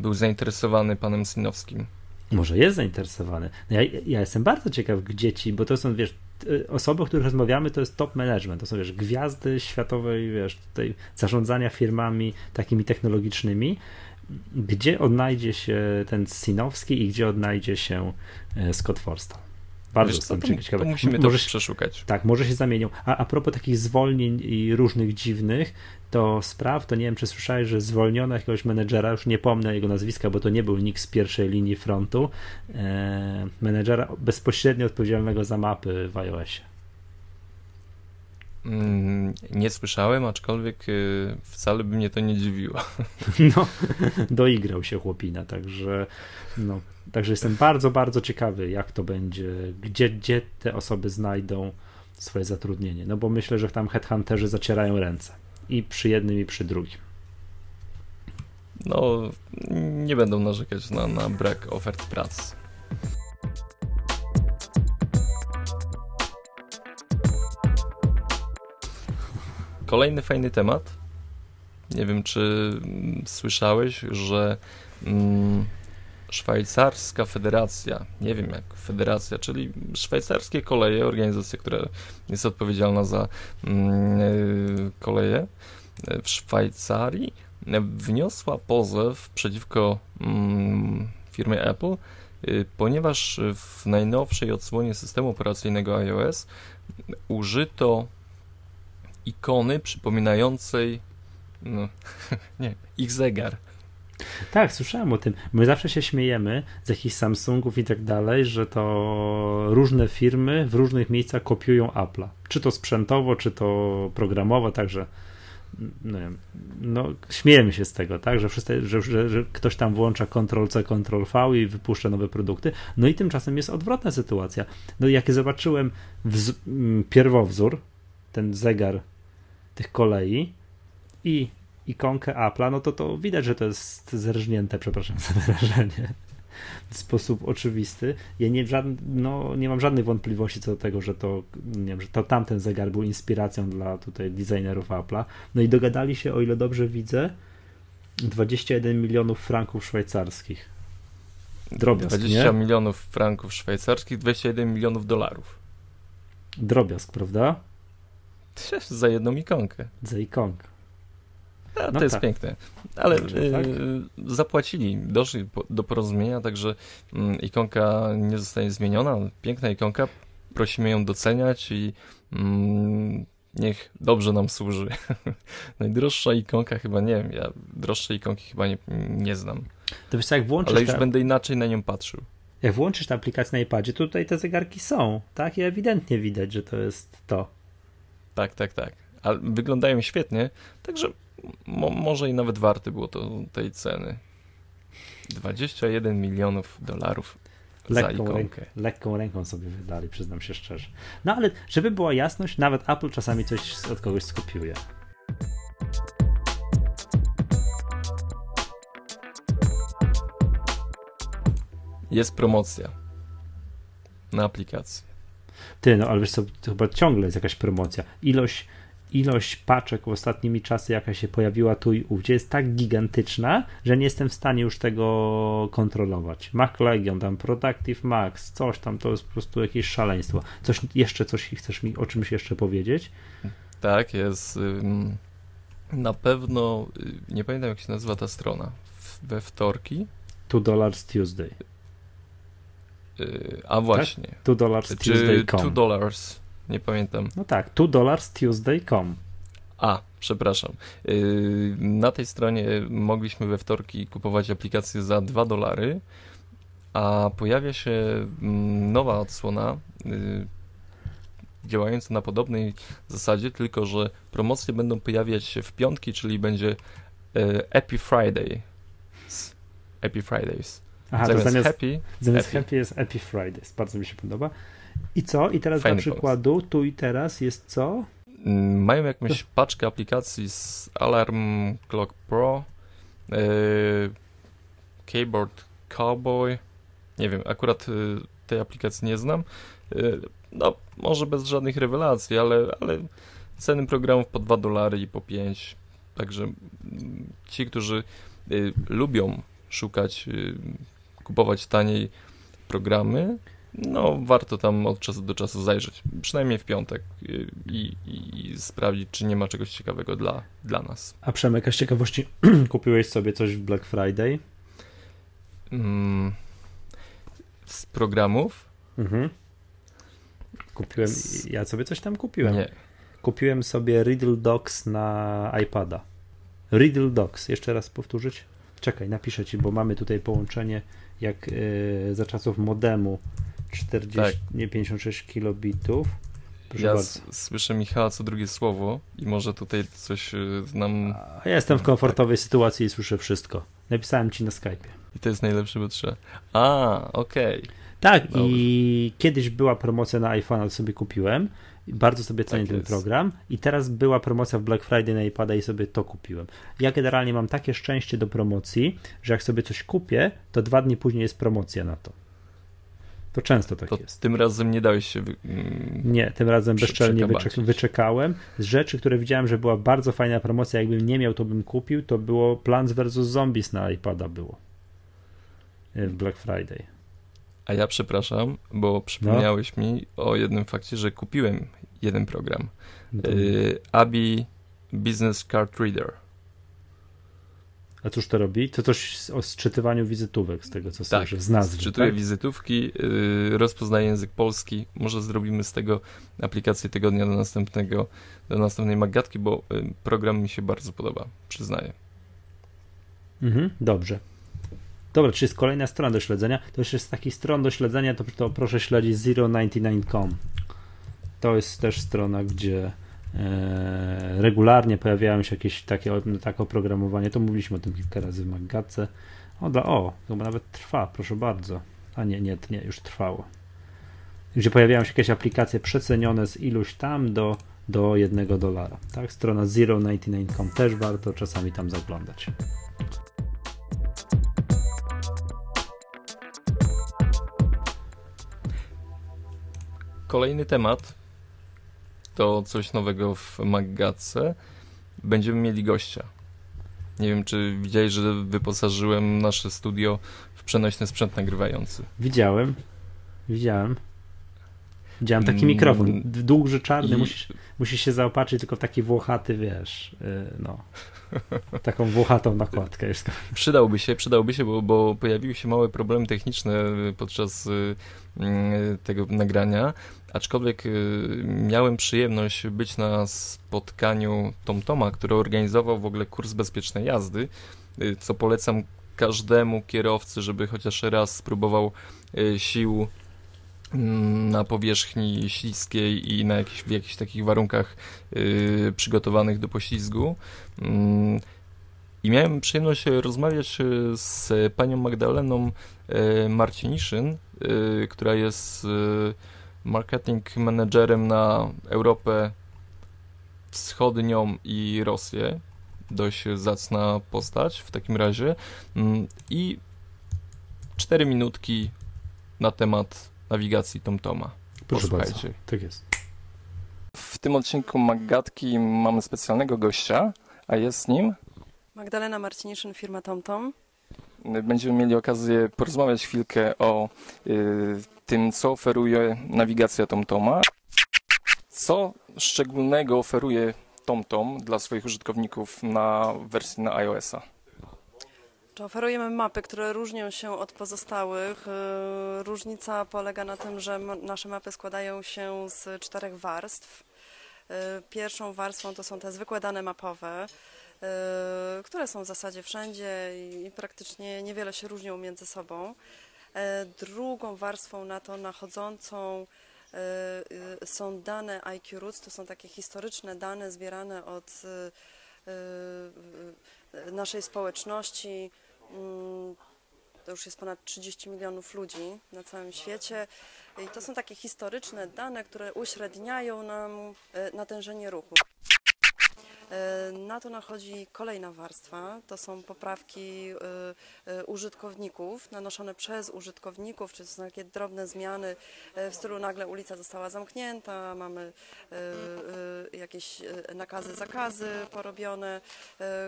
był zainteresowany panem Sinowskim. Może jest zainteresowany. No ja, ja jestem bardzo ciekaw, gdzie ci, bo to są, wiesz, Y, osoby, o których rozmawiamy, to jest top management, to są wiesz, gwiazdy światowej, wiesz, tutaj zarządzania firmami takimi technologicznymi. Gdzie odnajdzie się ten Sinowski i gdzie odnajdzie się e, Scott Forstall? Bardzo jestem to, ciekawy. To musimy to przeszukać. Tak, może się zamienią. A, a propos takich zwolnień i różnych dziwnych, to spraw, to nie wiem, czy słyszałeś, że zwolniono jakiegoś menedżera, już nie pomnę jego nazwiska, bo to nie był nikt z pierwszej linii frontu, e, menedżera bezpośrednio odpowiedzialnego za mapy w iOSie. Mm, nie słyszałem, aczkolwiek y, wcale by mnie to nie dziwiło. No, doigrał się chłopina, także, no, także jestem bardzo, bardzo ciekawy, jak to będzie, gdzie, gdzie te osoby znajdą swoje zatrudnienie. No bo myślę, że tam headhunterzy zacierają ręce i przy jednym, i przy drugim. No, nie będą narzekać na, na brak ofert pracy. Kolejny fajny temat. Nie wiem, czy słyszałeś, że mm, szwajcarska federacja, nie wiem jak federacja, czyli szwajcarskie koleje, organizacja, która jest odpowiedzialna za mm, e, koleje w Szwajcarii, wniosła pozew przeciwko mm, firmie Apple, e, ponieważ w najnowszej odsłonie systemu operacyjnego iOS użyto ikony przypominającej no, nie, ich zegar. Tak, słyszałem o tym. My zawsze się śmiejemy z jakichś Samsungów i tak dalej, że to różne firmy w różnych miejscach kopiują Apple'a. Czy to sprzętowo, czy to programowo, także no, no, śmiejemy się z tego, tak, że, wszyscy, że, że, że ktoś tam włącza Ctrl-C, Ctrl-V i wypuszcza nowe produkty. No i tymczasem jest odwrotna sytuacja. No jak zobaczyłem wz- pierwowzór, ten zegar tych kolei i ikonkę Apple'a, no to to widać, że to jest zerżnięte, przepraszam za wyrażenie, w sposób oczywisty. Ja nie, żadn, no, nie mam żadnych wątpliwości co do tego, że to, nie wiem, że to tamten zegar był inspiracją dla tutaj designerów Apple'a. No i dogadali się, o ile dobrze widzę, 21 milionów franków szwajcarskich. Drobiazg, 20 nie? milionów franków szwajcarskich, 21 milionów dolarów. Drobiazg, prawda? Za jedną ikonkę. Za ikonkę. A, no to jest tak. piękne. Ale tak? y, zapłacili, doszli do porozumienia, także y, ikonka nie zostanie zmieniona. Piękna ikonka, prosimy ją doceniać i y, niech dobrze nam służy. Najdroższa ikonka chyba nie wiem, ja droższej ikonki chyba nie, nie znam. To wiesz, jak włączysz Ale już ta... będę inaczej na nią patrzył. Jak włączysz tę aplikację na iPadzie, to tutaj te zegarki są, tak? I ewidentnie widać, że to jest to. Tak, tak, tak. Ale wyglądają świetnie, także mo może i nawet warty było to tej ceny. 21 milionów dolarów lekką, rękę, lekką ręką sobie wydali, przyznam się szczerze. No ale żeby była jasność, nawet Apple czasami coś od kogoś skopiuje. Jest promocja na aplikacji. Ty, no ale wiesz co, chyba ciągle jest jakaś promocja. Ilość ilość paczek w ostatnimi czasy, jaka się pojawiła tu i ówdzie, jest tak gigantyczna, że nie jestem w stanie już tego kontrolować. Mac Legion, tam Productive Max, coś tam, to jest po prostu jakieś szaleństwo. Coś jeszcze, coś chcesz mi o czymś jeszcze powiedzieć? Tak, jest. Na pewno, y, nie pamiętam jak się nazywa ta strona, we wtorki. Two Dollars Tuesday. Y, a właśnie. Tak? Two Dollars Tuesday. Two Dollars nie pamiętam. No tak, 2dollarstuesday.com. A, przepraszam. Yy, na tej stronie mogliśmy we wtorki kupować aplikację za 2 dolary, a pojawia się mm, nowa odsłona yy, działająca na podobnej zasadzie, tylko że promocje będą pojawiać się w piątki, czyli będzie yy, Happy Friday. Happy Fridays. Aha, zamiast, zamiast happy, zamiast happy. happy jest Happy Fridays. Bardzo mi się podoba. I co? I teraz Fajny dla przykładu, pomysł. tu i teraz jest co? Mm, mają jakąś paczkę aplikacji z Alarm Clock Pro, yy, Keyboard Cowboy. Nie wiem, akurat yy, tej aplikacji nie znam. Yy, no, może bez żadnych rewelacji, ale, ale ceny programów po 2 dolary i po 5. Także mm, ci, którzy lubią szukać, kupować taniej programy, no warto tam od czasu do czasu zajrzeć, przynajmniej w piątek i, i, i sprawdzić, czy nie ma czegoś ciekawego dla, dla nas. A Przemek, z ciekawości, kupiłeś sobie coś w Black Friday? Mm, z programów? Mhm. Kupiłem, ja sobie coś tam kupiłem. Nie. Kupiłem sobie Riddle Docs na iPada. Riddle Docs, jeszcze raz powtórzyć? Czekaj, napiszę ci, bo mamy tutaj połączenie jak yy, za czasów modemu 40, tak. nie 56 kilobitów. Proszę ja słyszę Michała co drugie słowo i może tutaj coś y, nam... Ja jestem w komfortowej tak. sytuacji i słyszę wszystko. Napisałem ci na Skype'ie. I to jest najlepsze, bo trzeba... A, okej. Okay. Tak, Dobrze. i kiedyś była promocja na iPhone, to sobie kupiłem. Bardzo sobie cenię tak ten jest. program. I teraz była promocja w Black Friday na iPada i sobie to kupiłem. Ja generalnie mam takie szczęście do promocji, że jak sobie coś kupię, to dwa dni później jest promocja na to. To często tak to jest. Tym razem nie dałeś się. Wy... Nie, tym razem bezczelnie wyczek wyczekałem. Z rzeczy, które widziałem, że była bardzo fajna promocja, jakbym nie miał, to bym kupił, to było Plants vs. Zombies na iPada było. W Black Friday. A ja przepraszam, bo przypomniałeś no. mi o jednym fakcie, że kupiłem jeden program. No y Abi Business Card Reader. A cóż to robi? To coś o sczytywaniu wizytówek, z tego co tak, słyszę, z nazwy. Sczytuje tak? wizytówki, yy, rozpoznaje język polski. Może zrobimy z tego aplikację tygodnia do następnego, do następnej magatki, bo yy, program mi się bardzo podoba, przyznaję. Mhm, dobrze. Dobra, czy jest kolejna strona do śledzenia? To już jest taki stron do śledzenia, to, to proszę śledzić 099.com. To jest też strona, gdzie regularnie pojawiają się jakieś takie, takie oprogramowanie. To mówiliśmy o tym kilka razy w Maggatce. O, o, to nawet trwa, proszę bardzo. A nie, nie, nie, już trwało. Gdzie pojawiają się jakieś aplikacje przecenione z iluś tam do, do jednego dolara. Tak, strona 099.com też warto czasami tam zaglądać. Kolejny temat to coś nowego w Maggatce. Będziemy mieli gościa. Nie wiem, czy widziałeś, że wyposażyłem nasze studio w przenośny sprzęt nagrywający. Widziałem. Widziałem. Widziałem taki mikrofon, mm. duży, czarny, I... musisz, musisz się zaopatrzyć tylko w taki włochaty, wiesz, y, no, taką włochatą nakładkę. Jest. Przydałby się, przydałby się, bo, bo pojawiły się małe problemy techniczne podczas y, y, tego nagrania, aczkolwiek miałem przyjemność być na spotkaniu TomToma, który organizował w ogóle kurs bezpiecznej jazdy, co polecam każdemu kierowcy, żeby chociaż raz spróbował sił na powierzchni śliskiej i na w jakichś takich warunkach y, przygotowanych do poślizgu. Mm, I miałem przyjemność rozmawiać y, z panią Magdaleną y, Marciniszyn, która jest marketing managerem na Europę Wschodnią i Rosję. Dość zacna postać w takim razie. Mm, I cztery minutki na temat nawigacji TomToma. Proszę bardzo, tak jest. W tym odcinku Maggatki mamy specjalnego gościa, a jest nim Magdalena Marciniszyn, firma TomTom. Będziemy mieli okazję porozmawiać chwilkę o y, tym, co oferuje nawigacja TomToma. Co szczególnego oferuje TomTom dla swoich użytkowników na wersji na iOS-a? Oferujemy mapy, które różnią się od pozostałych. Y, różnica polega na tym, że nasze mapy składają się z czterech warstw. Y, pierwszą warstwą to są te zwykłe dane mapowe, y, które są w zasadzie wszędzie i praktycznie niewiele się różnią między sobą. Drugą warstwą na to nachodzącą są dane IQ Roots, to są takie historyczne dane zbierane od naszej społeczności. Mm, to już jest ponad 30 milionów ludzi na całym świecie. I to są takie historyczne dane, które uśredniają nam e, natężenie ruchu. E, na to nachodzi kolejna warstwa, to są poprawki e, e, użytkowników, nanoszone przez użytkowników, czy to są takie drobne zmiany w stylu nagle ulica została zamknięta, mamy jakieś nakazy, zakazy porobione,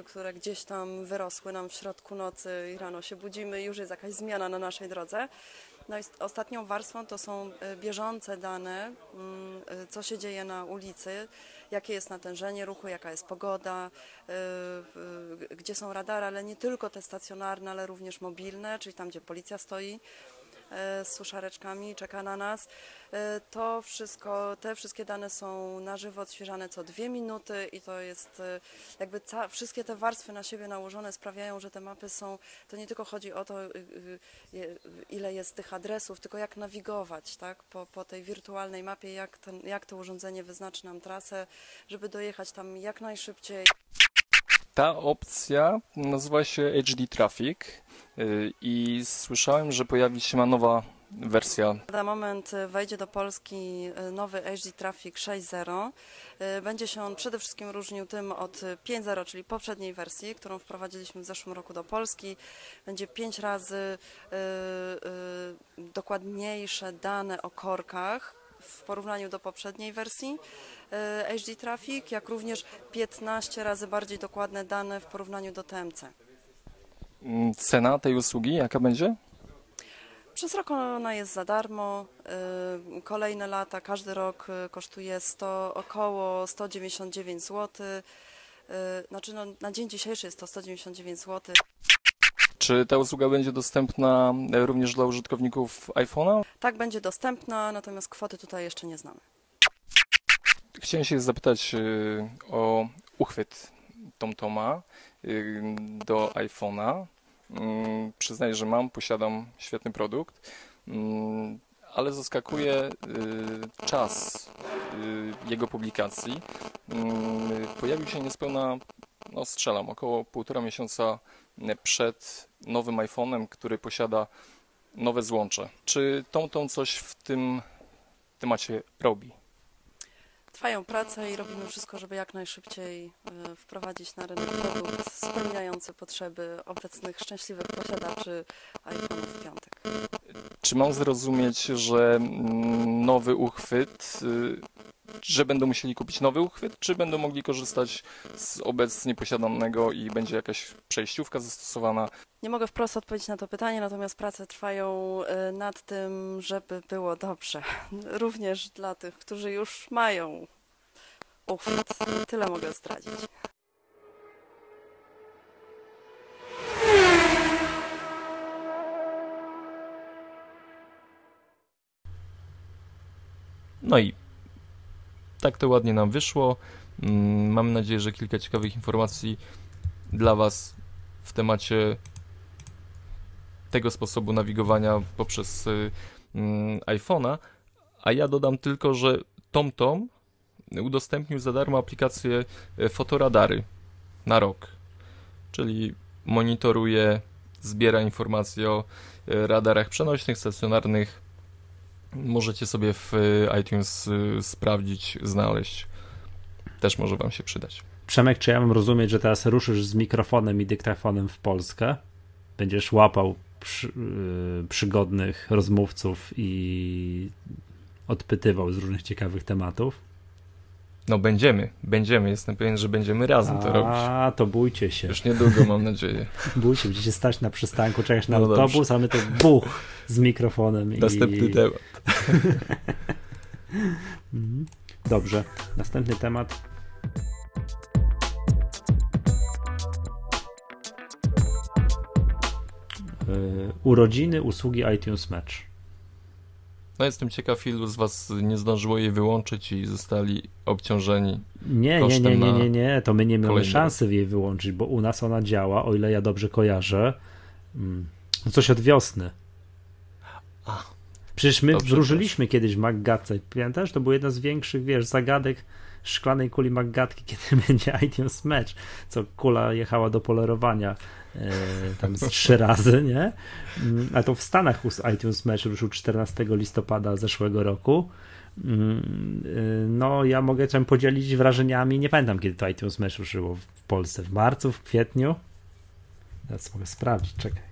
które gdzieś tam wyrosły nam w środku nocy i rano się budzimy, już jest jakaś zmiana na naszej drodze. No ostatnią warstwą to są bieżące dane, mm, co się dzieje na ulicy, jakie jest natężenie ruchu, jaka jest pogoda, y, y, gdzie są radary, ale nie tylko te stacjonarne, ale również mobilne, czyli tam, gdzie policja stoi. y, z suszareczkami, czeka na nas. To wszystko, te wszystkie dane są na żywo odświeżane co dwie minuty i to jest jakby ca, wszystkie te warstwy na siebie nałożone sprawiają, że te mapy są, to nie tylko chodzi o to, ile jest tych adresów, tylko jak nawigować tak, po, po tej wirtualnej mapie, jak, ten, jak to urządzenie wyznaczy nam trasę, żeby dojechać tam jak najszybciej. Ta opcja nazywa się HD Traffic i słyszałem, że pojawi się ma nowa wersja? Na moment wejdzie do Polski nowy HD Traffic 6.0. Będzie się on przede wszystkim różnił tym od 5.0, czyli poprzedniej wersji, którą wprowadziliśmy w zeszłym roku do Polski. Będzie 5 razy dokładniejsze dane o korkach w porównaniu do poprzedniej wersji HD Traffic, jak również 15 razy bardziej dokładne dane w porównaniu do TMC. Mm, cena tej usługi jaka będzie? Przez rok ona jest za darmo. Y, kolejne lata, każdy rok y, kosztuje 100, około 199 zł. Znaczy no, na dzień dzisiejszy jest to 199 zł. Czy ta usługa będzie dostępna również dla użytkowników iPhone'a? Tak, będzie dostępna, natomiast kwoty tutaj jeszcze nie znamy. Chciałem się zapytać o uchwyt TomToma do iPhone'a. Mm, przyznaję, że mam, posiadam świetny produkt, mm, ale zaskakuje czas jego publikacji. Mm, pojawił się niespełna, no strzelam, około półtora miesiąca przed nowym iPhone'em, który posiada nowe złącze. Czy TomTom coś w tym temacie robi? Trwają prace i robimy wszystko, żeby jak najszybciej e, wprowadzić na rynek produkt spełniający potrzeby obecnych szczęśliwych posiadaczy iPhone'ów w piątek. Czy mam zrozumieć, że mm, nowy uchwyt, y, że będą musieli kupić nowy uchwyt, czy będą mogli korzystać z obecnie posiadanego i będzie jakaś przejściówka zastosowana? Nie mogę wprost odpowiedzieć na to pytanie, natomiast prace trwają e, nad tym, żeby było dobrze. Również dla tych, którzy już mają uchwyt. Tyle mogę zdradzić. No i tak to ładnie nam wyszło. Mm, mam nadzieję, że kilka ciekawych informacji dla Was w temacie tego sposobu nawigowania poprzez y, mm, iPhone'a. A ja dodam tylko, że TomTom udostępnił za darmo aplikację y, Fotoradary na rok. Czyli monitoruje, zbiera informacje o y, radarach przenośnych, stacjonarnych. Możecie sobie w iTunes sprawdzić, znaleźć. Też może Wam się przydać. Przemek, czy ja mam rozumieć, że teraz ruszysz z mikrofonem i dyktafonem w Polskę? Będziesz łapał przy, yy, przygodnych rozmówców i odpytywał z różnych ciekawych tematów. No będziemy, będziemy. Jestem pewien, że będziemy razem to robić. A, to bójcie się. Już niedługo, mam nadzieję. Bójcie, będziecie stać na przystanku, czekać na no autobus, dobrze. a my to buch z mikrofonem. Następny i... temat. Mhm. Dobrze, następny temat. Yy, urodziny usługi iTunes Match. No jestem ciekaw, ilu z was nie zdążyło jej wyłączyć i zostali obciążeni. Nie, nie, nie, nie, nie, nie, to my nie mamy szansy jej wyłączyć, bo u nas ona działa, o ile ja dobrze kojarzę. Mm, no coś od wiosny. A, Przecież my wróżyliśmy kiedyś w MacGatce, pamiętasz? To był jedna z większych, wiesz, zagadek szklanej kuli MacGatki, kiedy będzie iTunes Match, co kula jechała do polerowania tam z trzy razy, nie? Mm, a to w Stanach iTunes Match ruszył 14 listopada zeszłego roku. Mm, e, no, ja mogę się podzielić wrażeniami. Nie pamiętam, kiedy to iTunes Match ruszyło w Polsce. W marcu, w kwietniu? Teraz mogę sprawdzić, czekaj.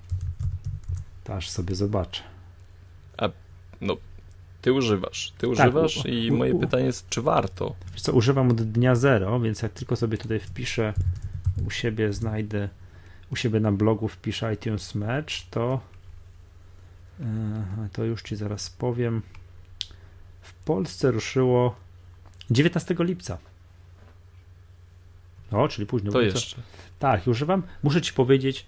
To aż sobie zobaczę. A no, ty używasz. Ty tak, używasz tak, i moje pytanie jest, czy warto? Wiesz co, używam od dnia zero, więc jak tylko sobie tutaj wpiszę u siebie, znajdę u siebie na blogu wpiszę iTunes Match, to to już ci zaraz powiem. W Polsce ruszyło 19 lipca. O, czyli późno. To jeszcze. Tak, używam. Muszę ci powiedzieć,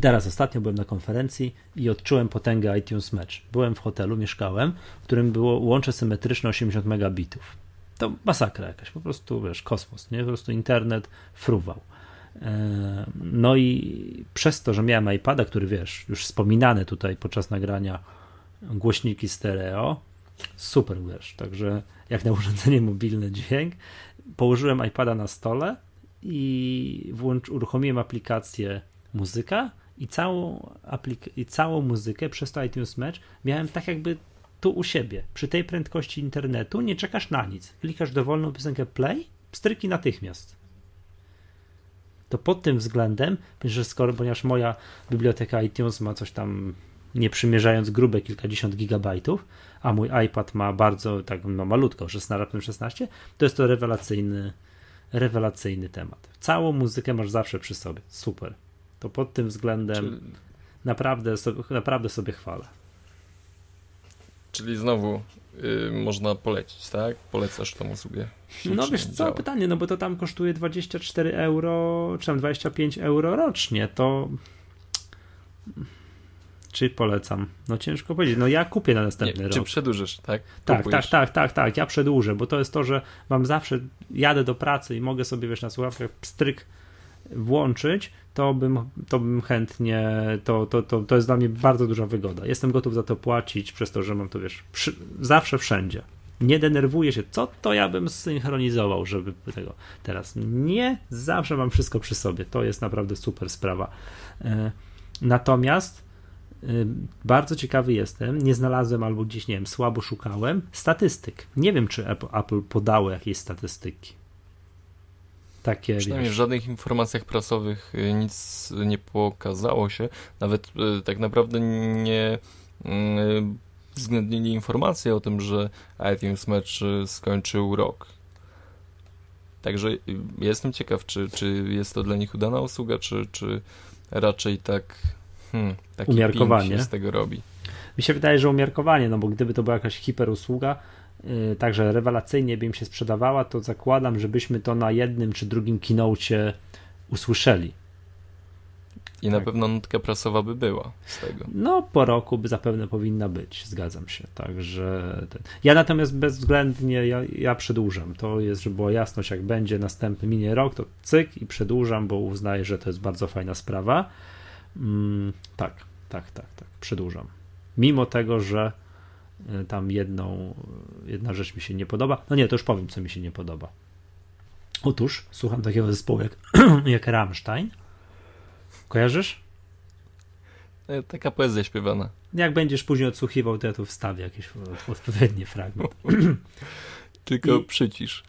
Teraz ostatnio byłem na konferencji i odczułem potęgę iTunes Match. Byłem w hotelu, mieszkałem, w którym było łącze symetryczne 80 megabitów. To masakra jakaś, po prostu wiesz, kosmos, nie? Po prostu internet fruwał. E, no i przez to, że miałem iPada, który wiesz, już wspominany tutaj podczas nagrania głośniki stereo, super wiesz, także jak na urządzenie mobilne dźwięk, położyłem iPada na stole i włącz, uruchomiłem aplikację muzyka i całą, aplik- i całą muzykę przez to iTunes Match miałem tak jakby tu u siebie. Przy tej prędkości internetu nie czekasz na nic. Klikasz dowolną piosenkę play, pstryki natychmiast. To pod tym względem, że skoro, ponieważ moja biblioteka iTunes ma coś tam nie przymierzając grube kilkadziesiąt gigabajtów, a mój iPad ma bardzo, tak no malutko, 16, 16, to jest to rewelacyjny, rewelacyjny temat. Całą muzykę masz zawsze przy sobie. Super. To pod tym względem Czy... naprawdę, sobie, naprawdę sobie chwalę. Czyli znowu y, można polecić, tak? Polecasz tą usługę. No wiesz, co pytanie, no bo to tam kosztuje 24 euro, czy tam 25 euro rocznie, to czy polecam? No ciężko powiedzieć. No ja kupię na następny Nie, rok. Czy przedłużysz, tak? Tak, Kupujesz. tak, tak, tak, tak. Ja przedłużę, bo to jest to, że mam zawsze, jadę do pracy i mogę sobie, wiesz, na słuchawkach pstryk włączyć, to bym, to bym chętnie, to, to, to, to jest dla mnie bardzo duża wygoda. Jestem gotów za to płacić, przez to, że mam to, wiesz, przy, zawsze wszędzie. Nie denerwuję się, co to ja bym synchronizował, żeby tego teraz. Nie, zawsze mam wszystko przy sobie. To jest naprawdę super sprawa. E, natomiast y, bardzo ciekawy jestem, nie znalazłem albo gdzieś, nie wiem, słabo szukałem statystyk. Nie wiem, czy Apple podało jakieś statystyki takie. Przynajmniej wiesz. w żadnych informacjach prasowych y, nic nie pokazało się. Nawet y, tak naprawdę nie y, względnili informację o tym, że iTunes Match skończył rok. Także jestem ciekaw, czy, czy jest to dla nich udana usługa, czy, czy raczej tak hmm, umiarkowanie się z tego robi. Mi się wydaje, że umiarkowanie, no bo gdyby to była jakaś hiperusługa, Y, także rewelacyjnie by im się sprzedawała, to zakładam, żebyśmy to na jednym czy drugim keynocie usłyszeli. I na tak. pewno nutka prasowa by była z tego. No, po roku by zapewne powinna być, zgadzam się. Także ten... ja natomiast bezwzględnie ja, ja przedłużam. To jest, żeby była jasność, jak będzie następny minie rok, to cyk i przedłużam, bo uznaję, że to jest bardzo fajna sprawa. Mm, tak, tak, tak, tak, przedłużam. Mimo tego, że tam jedną, jedna rzecz mi się nie podoba. No nie, to już powiem, co mi się nie podoba. Otóż słucham takiego zespołu jak, jak Rammstein. Kojarzysz? E, taka poezja śpiewana. Jak będziesz później odsłuchiwał, to ja tu wstawię jakiś odpowiedni fragment. Tylko I... przycisz.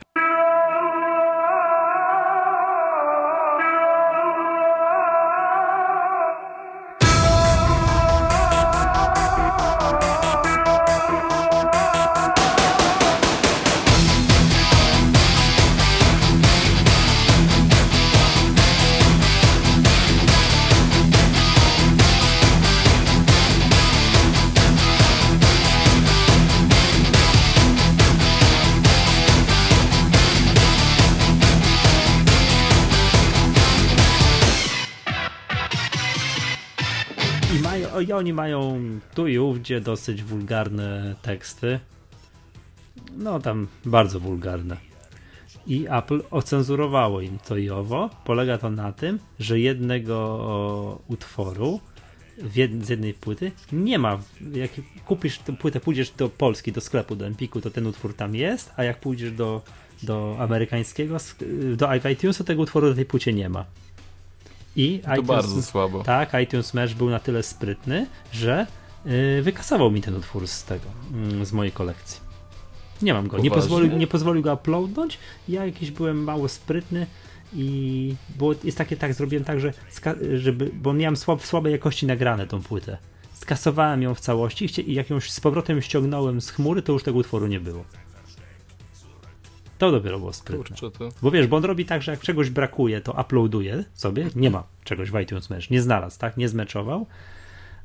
Oni mają tu i ówdzie dosyć wulgarne teksty. No tam bardzo wulgarne. I Apple ocenzurowało im to i owo. Polega to na tym, że jednego utworu z jednej płyty nie ma. Jak kupisz tę płytę, pójdziesz do Polski, do sklepu, do Empiku, to ten utwór tam jest, a jak pójdziesz do, do amerykańskiego, do iTunesu, tego utworu na tej płycie nie ma. I to iTunes, bardzo słabo. Tak, iTunes Mesh był na tyle sprytny, że yy, wykasował mi ten utwór z tego, yy, z mojej kolekcji. Nie mam go. Nie pozwolił, nie pozwolił go uploadnąć. Ja jakiś byłem mało sprytny i było, jest takie tak, zrobiłem tak, że żeby, bo miałem słab, słabej jakości nagrane tą płytę. Skasowałem ją w całości i jak ją z powrotem ściągnąłem z chmury, to już tego utworu nie było. To dopiero było sprytne. Kurczę, to... Bo wiesz, bo on robi tak, że jak czegoś brakuje, to uploaduje sobie. Nie ma czegoś w iTunes Match. Nie znalazł, tak? Nie zmeczował.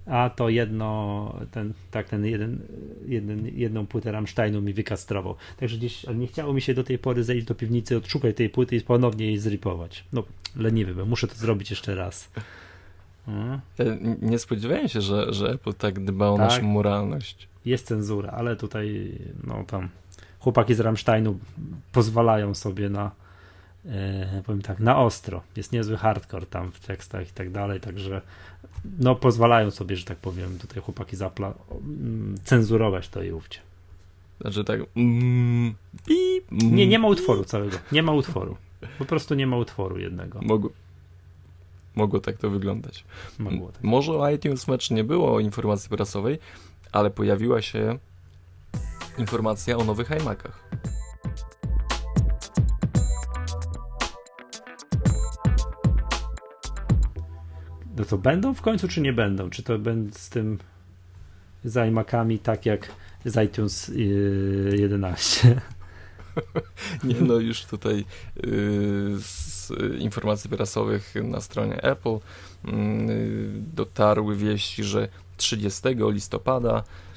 A to jedno, ten, tak, ten jeden, jeden, jedną płytę Rammsteinu mi wykastrował. Także gdzieś nie chciało mi się do tej pory zejść do piwnicy, odszukać tej płyty i ponownie jej zripować. No, leniwy byłem. Muszę to zrobić jeszcze raz. Hmm. Nie spodziewałem się, że, że Apple tak dba o tak, naszą moralność. Jest cenzura, ale tutaj, no tam chłopaki z Rammsteinu pozwalają sobie na e, powiem tak, na ostro. Jest niezły hardcore tam w tekstach i tak dalej, także no pozwalają sobie, że tak powiem, tutaj chłopaki zapla mm, cenzurować to i ówcie. Znaczy tak mm, pip, Nie, nie ma utworu całego. Nie ma utworu. Po prostu nie ma utworu jednego. Mogą, mogło tak to wyglądać. Mogło tak. Może o iTunes Match nie było informacji prasowej, ale pojawiła się informacja o nowych iMacach. No to będą w końcu, czy nie będą? Czy to będzie z tym z iMacami tak jak z iTunes yy, 11? Nie, no już tutaj yy, z informacji prasowych na stronie Apple yy, dotarły wieści, że 30 listopada yy,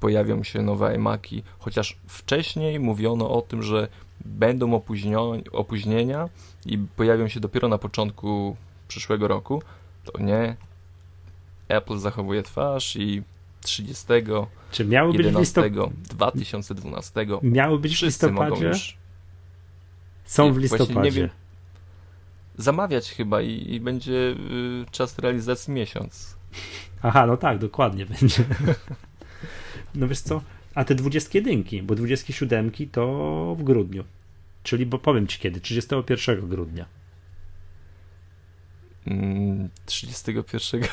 pojawią się nowe iMaki, chociaż wcześniej mówiono o tym, że będą opóźnienia i pojawią się dopiero na początku przyszłego roku, to nie. Apple zachowuje twarz i 30 Czy miały być 11 2012 miały być w wszyscy listopadzie? już Są w listopadzie. wiem. zamawiać chyba i, i będzie y, czas realizacji miesiąc. Aha, no tak, dokładnie będzie. No wiesz co, a te 21, bo 27 to w grudniu. Czyli, bo powiem ci kiedy, 31 grudnia. Mm, 31.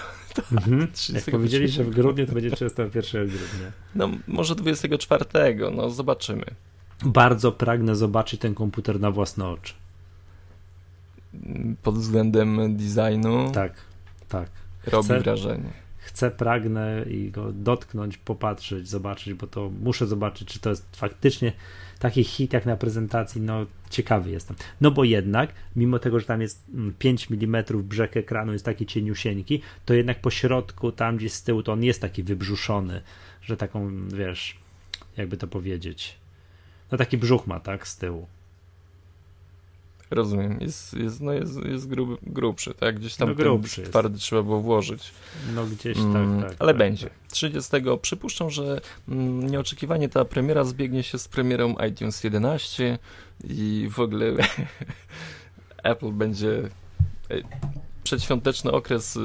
Mhm. Jak 31. powiedzieli, że w grudniu, to będzie 31 grudnia. No może 24, no zobaczymy. Bardzo pragnę zobaczyć ten komputer na własne oczy. Mm, Pod względem designu Tak, tak. robi chcę- wrażenie. Chcę, pragnę i go dotknąć, popatrzeć, zobaczyć, bo to muszę zobaczyć, czy to jest faktycznie taki hit jak na prezentacji. No, ciekawy jestem. No bo jednak, mimo tego, że tam jest mm, 5 mm brzeg ekranu, jest taki cieniusieńki, to jednak po środku, tam gdzieś z tyłu, to on jest taki wybrzuszony, że taką, wiesz, jakby to powiedzieć. No taki brzuch ma, tak, z tyłu. Rozumiem, jest, jest, no jest, jest grub, grubszy, tak? Gdzieś tam No grubszy twardy trzeba było włożyć. No gdzieś Mm, tak, tak. ale tak, będzie. tak. 30. Przypuszczam, że mm, nieoczekiwanie ta premiera zbiegnie się z premierą iTunes 11 i w ogóle Apple będzie. e, Przedświąteczny okres y,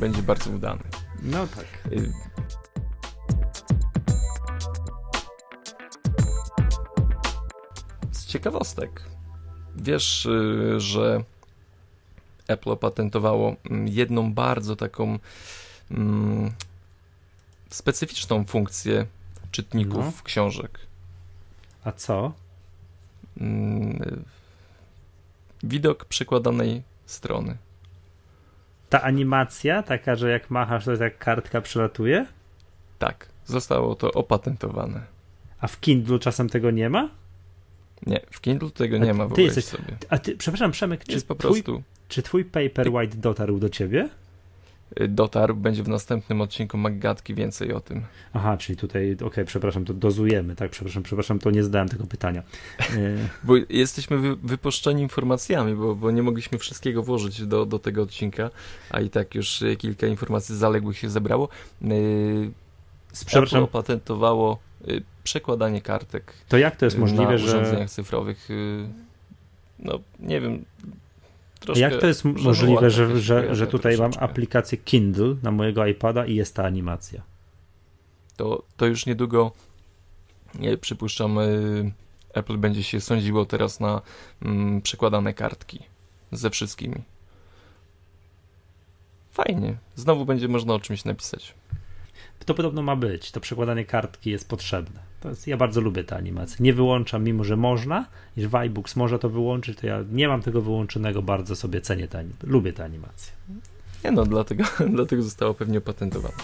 będzie bardzo udany. No tak. Y, Z ciekawostek. Wiesz, y, że Apple opatentowało mm, jedną bardzo taką mm, specyficzną funkcję czytników No. książek. A co? Mm, Widok przekładanej strony. Ta animacja, taka, że jak machasz, to tak kartka przelatuje? Tak, zostało to opatentowane. A w Kindle czasem tego nie ma? Nie, w Kindle tego A nie ty ma, wyobraź jesteś- sobie. A ty, przepraszam, Przemek, czy Jest po twój, prostu czy twój Paperwhite dotarł do ciebie? y, dotarł, będzie w następnym odcinku Maggatki więcej o tym. Aha, czyli tutaj, okej, przepraszam, to dozujemy, tak, przepraszam, przepraszam, to nie zdałem tego pytania. E, Bo jesteśmy wy, wypuszczeni informacjami, bo, bo nie mogliśmy wszystkiego włożyć do, do tego odcinka, a i tak już y, kilka informacji zaległych się zebrało. Yy, Apple przepraszam, opatentowało y, przekładanie kartek to jak to jest y, możliwe, na że... urządzeniach cyfrowych. y, No, nie wiem. Troszkę, Jak to jest możliwe, że, że, że tutaj mam troszeczkę. aplikację Kindle na mojego iPada i jest ta animacja? to, to już niedługo, nie, przypuszczam, y, Apple będzie się sądziło teraz na mm, przekładane kartki ze wszystkimi. Fajnie. Znowu będzie można o czymś napisać. To podobno ma być, to przekładanie kartki jest potrzebne. To jest, ja bardzo lubię te animacje. Nie wyłączam, mimo że można, i w iBooks może to wyłączyć, to ja nie mam tego wyłączonego, bardzo sobie cenię te, lubię te animacje. Nie no, dlatego, dlatego zostało pewnie opatentowane.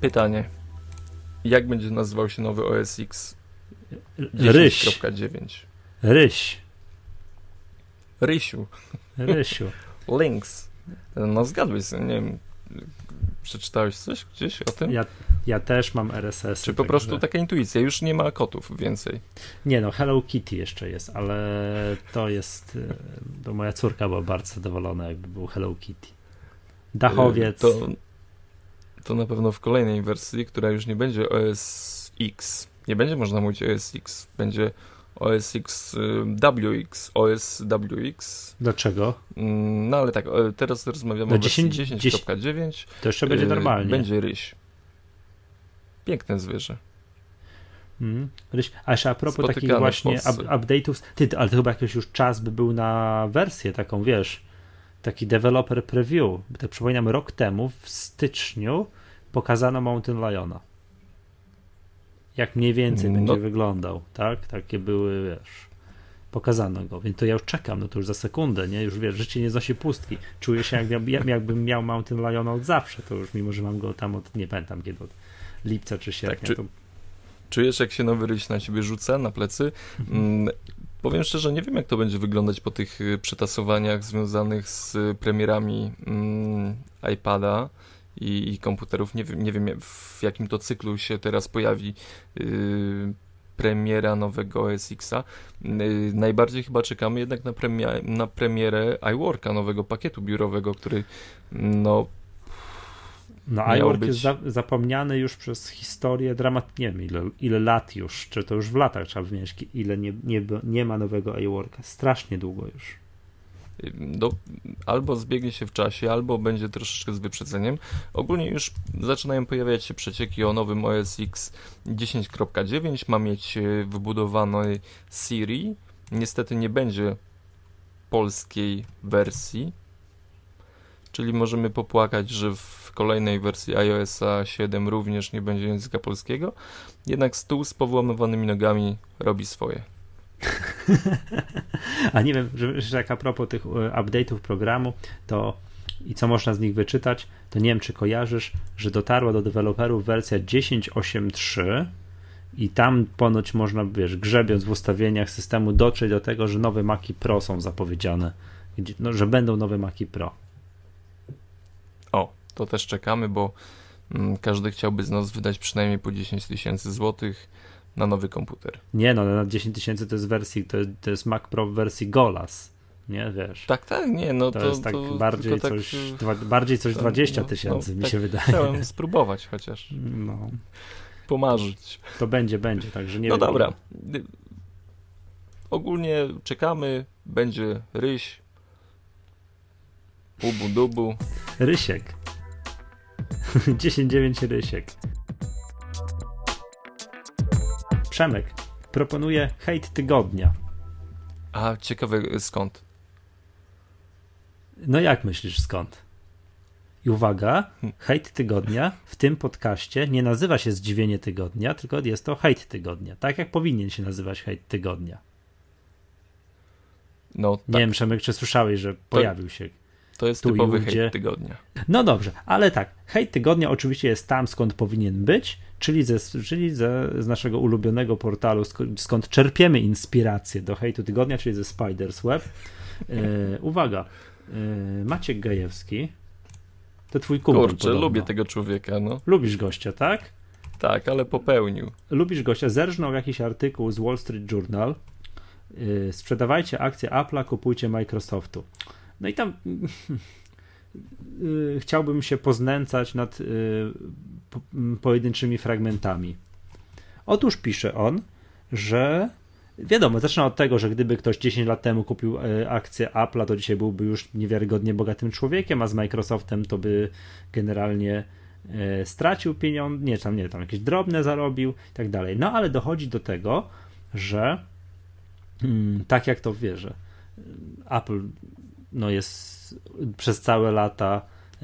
Pytanie. Jak będzie nazywał się nowy OS X Ryś, 10.9? ryś, Rysiu. rysiu. Links. No zgadłeś, nie wiem, przeczytałeś coś gdzieś o tym? Ja, ja też mam RSS. Czy po prostu taka intuicja, już nie ma kotów więcej. Nie no, Hello Kitty jeszcze jest, ale to jest. e, To moja córka była bardzo zadowolona, jakby był Hello Kitty. Dachowiec. Y, To, to na pewno w kolejnej wersji, która już nie będzie OS X. Nie będzie można mówić OS X, będzie OS X y, WX, OS WX. Dlaczego? Mm, No ale tak, teraz rozmawiamy No o wersji 10 10.9. To jeszcze będzie Y, normalnie. Będzie ryś. Piękne zwierzę. Mm. A jeszcze a propos Spotykane takich właśnie up, update'ów, ty, ale to chyba jakiś już czas by był na wersję taką, wiesz, taki developer preview. Tak przypominam, rok temu w styczniu pokazano Mountain Liona. Jak mniej więcej no. będzie wyglądał, tak? Takie były, wiesz, pokazano go, więc to ja już czekam, no to już za sekundę, nie? Już wiesz, życie nie znosi pustki. Czuję się jak, jakbym miał Mountain Liona od zawsze, to już mimo, że mam go tam od, nie pamiętam kiedy, od lipca czy sierpnia. Tak, czy, to... Czujesz, jak się nowy ryś na ciebie rzuca, na plecy? Mhm. Mm, powiem szczerze, nie wiem, jak to będzie wyglądać po tych y, przetasowaniach związanych z premierami mm, iPada i, i, komputerów. Nie, nie wiem, w jakim to cyklu się teraz pojawi yy, premiera nowego OS Xa. Yy, najbardziej chyba czekamy jednak na, premia, na premierę iWorka, nowego pakietu biurowego, który no no, iWork być... jest za, zapomniany już przez historię dramat, nie wiem ile, ile lat już, czy to już w latach trzeba wymienić, ile nie, nie, nie ma nowego iWorka. Strasznie długo już. Do, albo zbiegnie się w czasie, albo będzie troszeczkę z wyprzedzeniem. Ogólnie już zaczynają pojawiać się przecieki o nowym OS X 10.9. Ma mieć e, wybudowany Siri. Niestety nie będzie polskiej wersji, czyli możemy popłakać, że w kolejnej wersji iOSa 7 również nie będzie języka polskiego. Jednak stół z powyłamywanymi nogami robi swoje. A nie wiem, że, że jak a propos tych e, update'ów programu, to i co można z nich wyczytać, to nie wiem, czy kojarzysz, że dotarła do deweloperów wersja 10.8.3 i tam ponoć można, wiesz, grzebiąc w ustawieniach systemu, dotrzeć do tego, że nowe Maci Pro są zapowiedziane, no, że będą nowe Maci Pro. O, to też czekamy, bo mm, każdy chciałby z nas wydać przynajmniej po 10 tysięcy złotych na nowy komputer. Nie no, na 10 tysięcy to jest wersji, to, to jest Mac Pro w wersji Golas. Nie wiesz. Tak, tak, nie, no to. To jest tak to bardziej, tak, coś, dwa, bardziej coś 20 no, tysięcy, no, mi tak się wydaje. Chciałem spróbować chociaż. No. Pomarzyć. To będzie, będzie, także nie No wiem, dobra. Ogólnie czekamy, będzie ryś, ubu dubu. Rysiek. 10-9 Rysiek. Przemek proponuje hejt tygodnia. A ciekawe skąd? No jak myślisz skąd? I uwaga, hmm. hejt tygodnia w tym podcaście nie nazywa się zdziwienie tygodnia, tylko jest to hejt tygodnia. Tak jak powinien się nazywać hejt tygodnia. No, tak. Nie wiem, Przemek, czy słyszałeś, że pojawił się to jest typowy hejt tygodnia. No dobrze, ale tak, hejt tygodnia oczywiście jest tam, skąd powinien być, czyli, ze, czyli ze, z naszego ulubionego portalu, skąd, skąd czerpiemy inspirację do hejtu tygodnia, czyli ze Spider's Web. E, uwaga, e, Maciek Gajewski, to twój kumpel Kurczę, podobno. lubię tego człowieka, no. Lubisz gościa, tak? Tak, ale popełnił. Lubisz gościa, zerżnął jakiś artykuł z Wall Street Journal, e, sprzedawajcie akcje Apple'a, kupujcie Microsoftu. No i tam y, chciałbym się poznęcać nad y, pojedynczymi fragmentami. Otóż pisze on, że wiadomo, zaczyna od tego, że gdyby ktoś 10 lat temu kupił y, akcję Apple'a, to dzisiaj byłby już niewiarygodnie bogatym człowiekiem, a z Microsoftem to by generalnie stracił pieniądze, nie, tam nie, tam jakieś drobne zarobił i tak dalej. No ale dochodzi do tego, że hmm, tak jak to wierzę, Apple no jest przez całe lata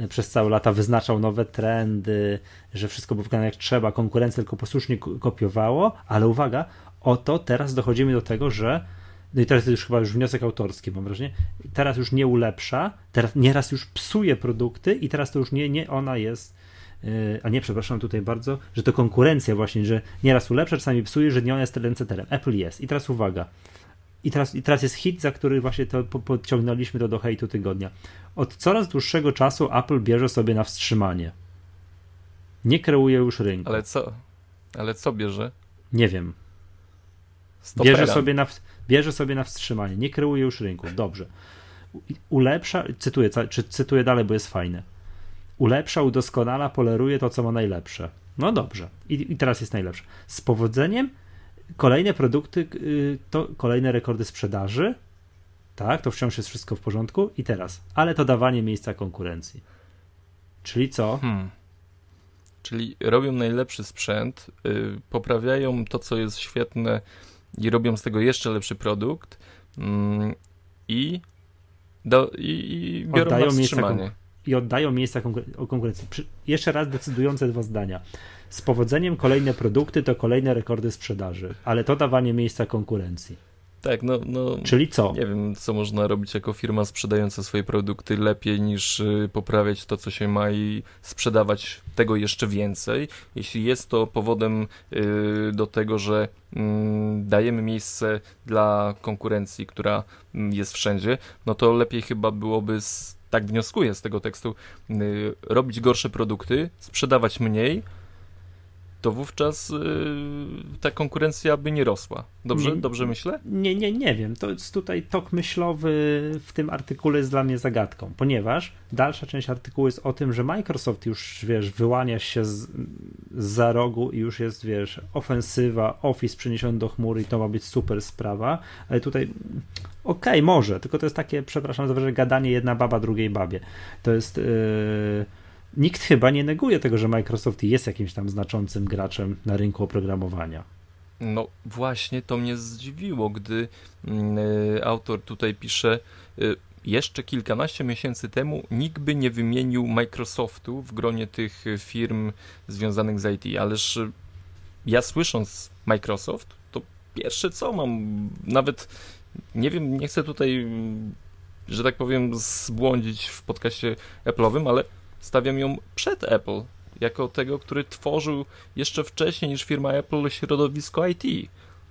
przez całe lata wyznaczał nowe trendy, że wszystko było wykonane jak trzeba, konkurencja tylko posłusznie kopiowało, ale uwaga, oto teraz dochodzimy do tego, że no i teraz to już chyba już wniosek autorski, mam wrażenie, teraz już nie ulepsza, teraz nieraz już psuje produkty i teraz to już nie, nie ona jest, yy, a nie, przepraszam tutaj bardzo, że to konkurencja właśnie, że nieraz ulepsza, czasami psuje, że nie ona jest trendsetterem. Apple jest. I teraz uwaga, i teraz, I teraz jest hit, za który właśnie to podciągnęliśmy to do hejtu tygodnia. Od coraz dłuższego czasu Apple bierze sobie na wstrzymanie. Nie kreuje już rynku. Ale co? Ale co bierze? Nie wiem. Bierze sobie, na, bierze sobie na wstrzymanie. Nie kreuje już rynku. Dobrze. Ulepsza, cytuję, czy cytuję dalej, bo jest fajne. Ulepsza, udoskonala, poleruje to, co ma najlepsze. No dobrze. I, i teraz jest najlepsze. Z powodzeniem Kolejne produkty y, to kolejne rekordy sprzedaży. Tak, to wciąż jest wszystko w porządku. I teraz, ale to dawanie miejsca konkurencji. Czyli co? Hmm. Czyli robią najlepszy sprzęt, yy, poprawiają to, co jest świetne i robią z tego jeszcze lepszy produkt yy, i, do, i, i biorą Oddają na miejsca wstrzymanie. I oddają miejsca konkur- konkurencji. Przy, jeszcze raz decydujące dwa zdania. Z powodzeniem kolejne produkty to kolejne rekordy sprzedaży, ale to dawanie miejsca konkurencji. Tak, no, no Czyli co? nie wiem, co można robić jako firma sprzedająca swoje produkty lepiej niż y, poprawiać to, co się ma i sprzedawać tego jeszcze więcej. Jeśli jest to powodem y, do tego, że mm, dajemy miejsce dla konkurencji, która mm, jest wszędzie, no to lepiej chyba byłoby, z, tak wnioskuję z tego tekstu, y, robić gorsze produkty, sprzedawać mniej, to wówczas y, ta konkurencja by nie rosła. Dobrze, Nie- dobrze myślę? Nie, nie, nie wiem. To jest tutaj tok myślowy w tym artykule jest dla mnie zagadką, ponieważ dalsza część artykułu jest o tym, że Microsoft już, wiesz, wyłania się z, za rogu i już jest, wiesz, ofensywa, Office przeniesiony do chmury i to ma być super sprawa, ale tutaj okej, może, tylko to jest takie, przepraszam za gadanie jedna baba drugiej babie. To jest... Yy... Nikt chyba nie neguje tego, że Microsoft jest jakimś tam znaczącym graczem na rynku oprogramowania. No właśnie to mnie zdziwiło, gdy y, autor tutaj pisze, y, jeszcze kilkanaście miesięcy temu nikt by nie wymienił Microsoftu w gronie tych firm związanych z IT, ależ y, ja słysząc Microsoft, to pierwsze co mam, nawet nie wiem, nie chcę tutaj, mm, że tak powiem, zbłądzić w podcaście Apple'owym, ale stawiam ją przed Apple, jako tego, który tworzył jeszcze wcześniej niż firma Apple środowisko IT.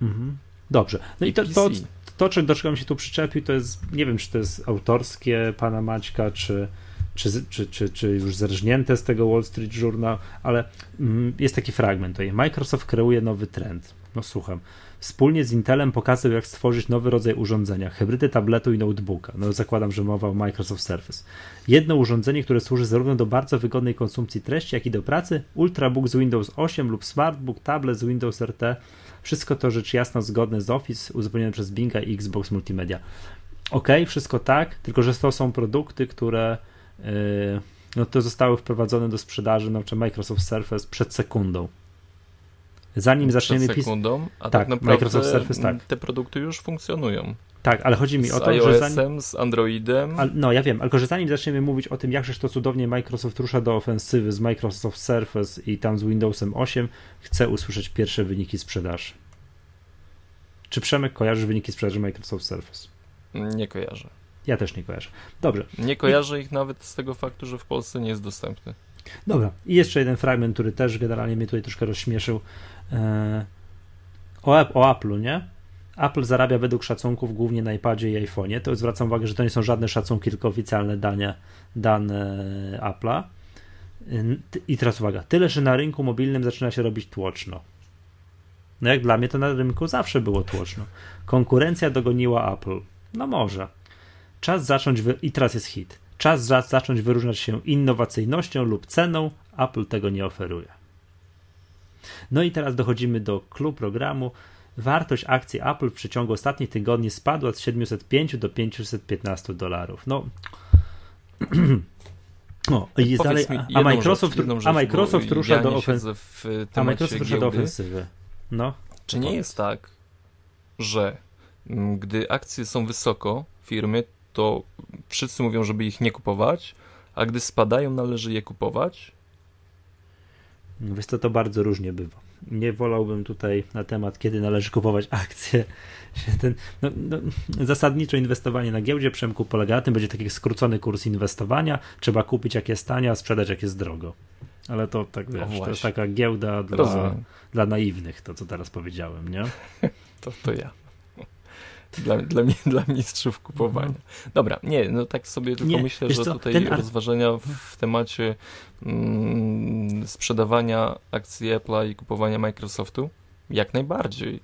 Mhm. Dobrze. No i to, to, to, czy- do czego bym się tu przyczepił, to jest, nie wiem, czy to jest autorskie pana Maćka, czy, czy, czy, czy, czy już zerżnięte z tego Wall Street Journal, ale mm, jest taki fragment tutaj. Microsoft kreuje nowy trend. No słucham. Wspólnie z Intelem pokazał, jak stworzyć nowy rodzaj urządzenia, hybrydy tabletu i notebooka. No zakładam, że mowa o Microsoft Surface. Jedno urządzenie, które służy zarówno do bardzo wygodnej konsumpcji treści, jak i do pracy, Ultrabook z Windows 8 lub Smartbook, tablet z Windows RT. Wszystko to rzecz jasna zgodne z Office, uzupełnione przez Binga i Xbox Multimedia. Ok, wszystko tak, tylko że to są produkty, które yy, no to zostały wprowadzone do sprzedaży, no, czy Microsoft Surface przed sekundą. Zanim zaczniemy pisać. sekundą, a Tak, tak, naprawdę Microsoft Surface, tak. te produkty już funkcjonują. Tak, ale chodzi mi Z o to, że zanim. iOS-em, z Androidem. Ale, no ja wiem, ale że zanim zaczniemy mówić o tym, jakżeż to cudownie Microsoft rusza do ofensywy z Microsoft Surface i tam z Windowsem 8, chcę usłyszeć pierwsze wyniki sprzedaży. Czy Przemek kojarzysz wyniki sprzedaży Microsoft Surface? Nie kojarzę. Ja też nie kojarzę. Dobrze, Nie kojarzę ich nawet z tego faktu, że w Polsce nie jest dostępny. Dobra. I jeszcze jeden fragment, który też generalnie mnie tutaj troszkę rozśmieszył. Eee, o, o nie? Apple zarabia według szacunków głównie na iPadzie i iPhone'ie. To zwracam uwagę, że to nie są żadne szacunki, tylko oficjalne dane, dane Apple'a. I teraz uwaga, tyle, że na rynku mobilnym zaczyna się robić tłoczno. No jak dla mnie to na rynku zawsze było tłoczno. Konkurencja dogoniła Apple. No może. Czas zacząć, wy... i teraz jest hit. Czas za- zacząć wyróżniać się innowacyjnością lub ceną. Apple tego nie oferuje. No i teraz dochodzimy do clue programu. Wartość akcji Apple w przeciągu ostatnich tygodni spadła z 705 do 515 dolarów. No. O, i dalej, Powiedz mi a jedną Microsoft, rzecz, jedną a rzecz, Microsoft rusza ja do ofensywy. A Microsoft rusza do ofensywy. No. Czy nie jest tak, że gdy akcje są wysoko firmy, to wszyscy mówią, żeby ich nie kupować, a gdy spadają, należy je kupować? Wiesz co, to bardzo różnie bywa. Nie wolałbym tutaj na temat, kiedy należy kupować akcje. Ten, no, no, zasadniczo inwestowanie na giełdzie Przemku polega na tym, będzie taki skrócony kurs inwestowania. Trzeba kupić jak jest tanie, a sprzedać jak jest drogo. Ale to tak wiesz, to jest taka giełda dla, Rozumiem. dla naiwnych, to co teraz powiedziałem, nie? To, to ja. Dla, dla, mnie, dla mistrzów kupowania. Dobra, nie, no tak sobie tylko Nie, myślę, że co, tutaj rozważania w, w temacie mm, sprzedawania akcji Apple'a i kupowania Microsoftu, jak najbardziej.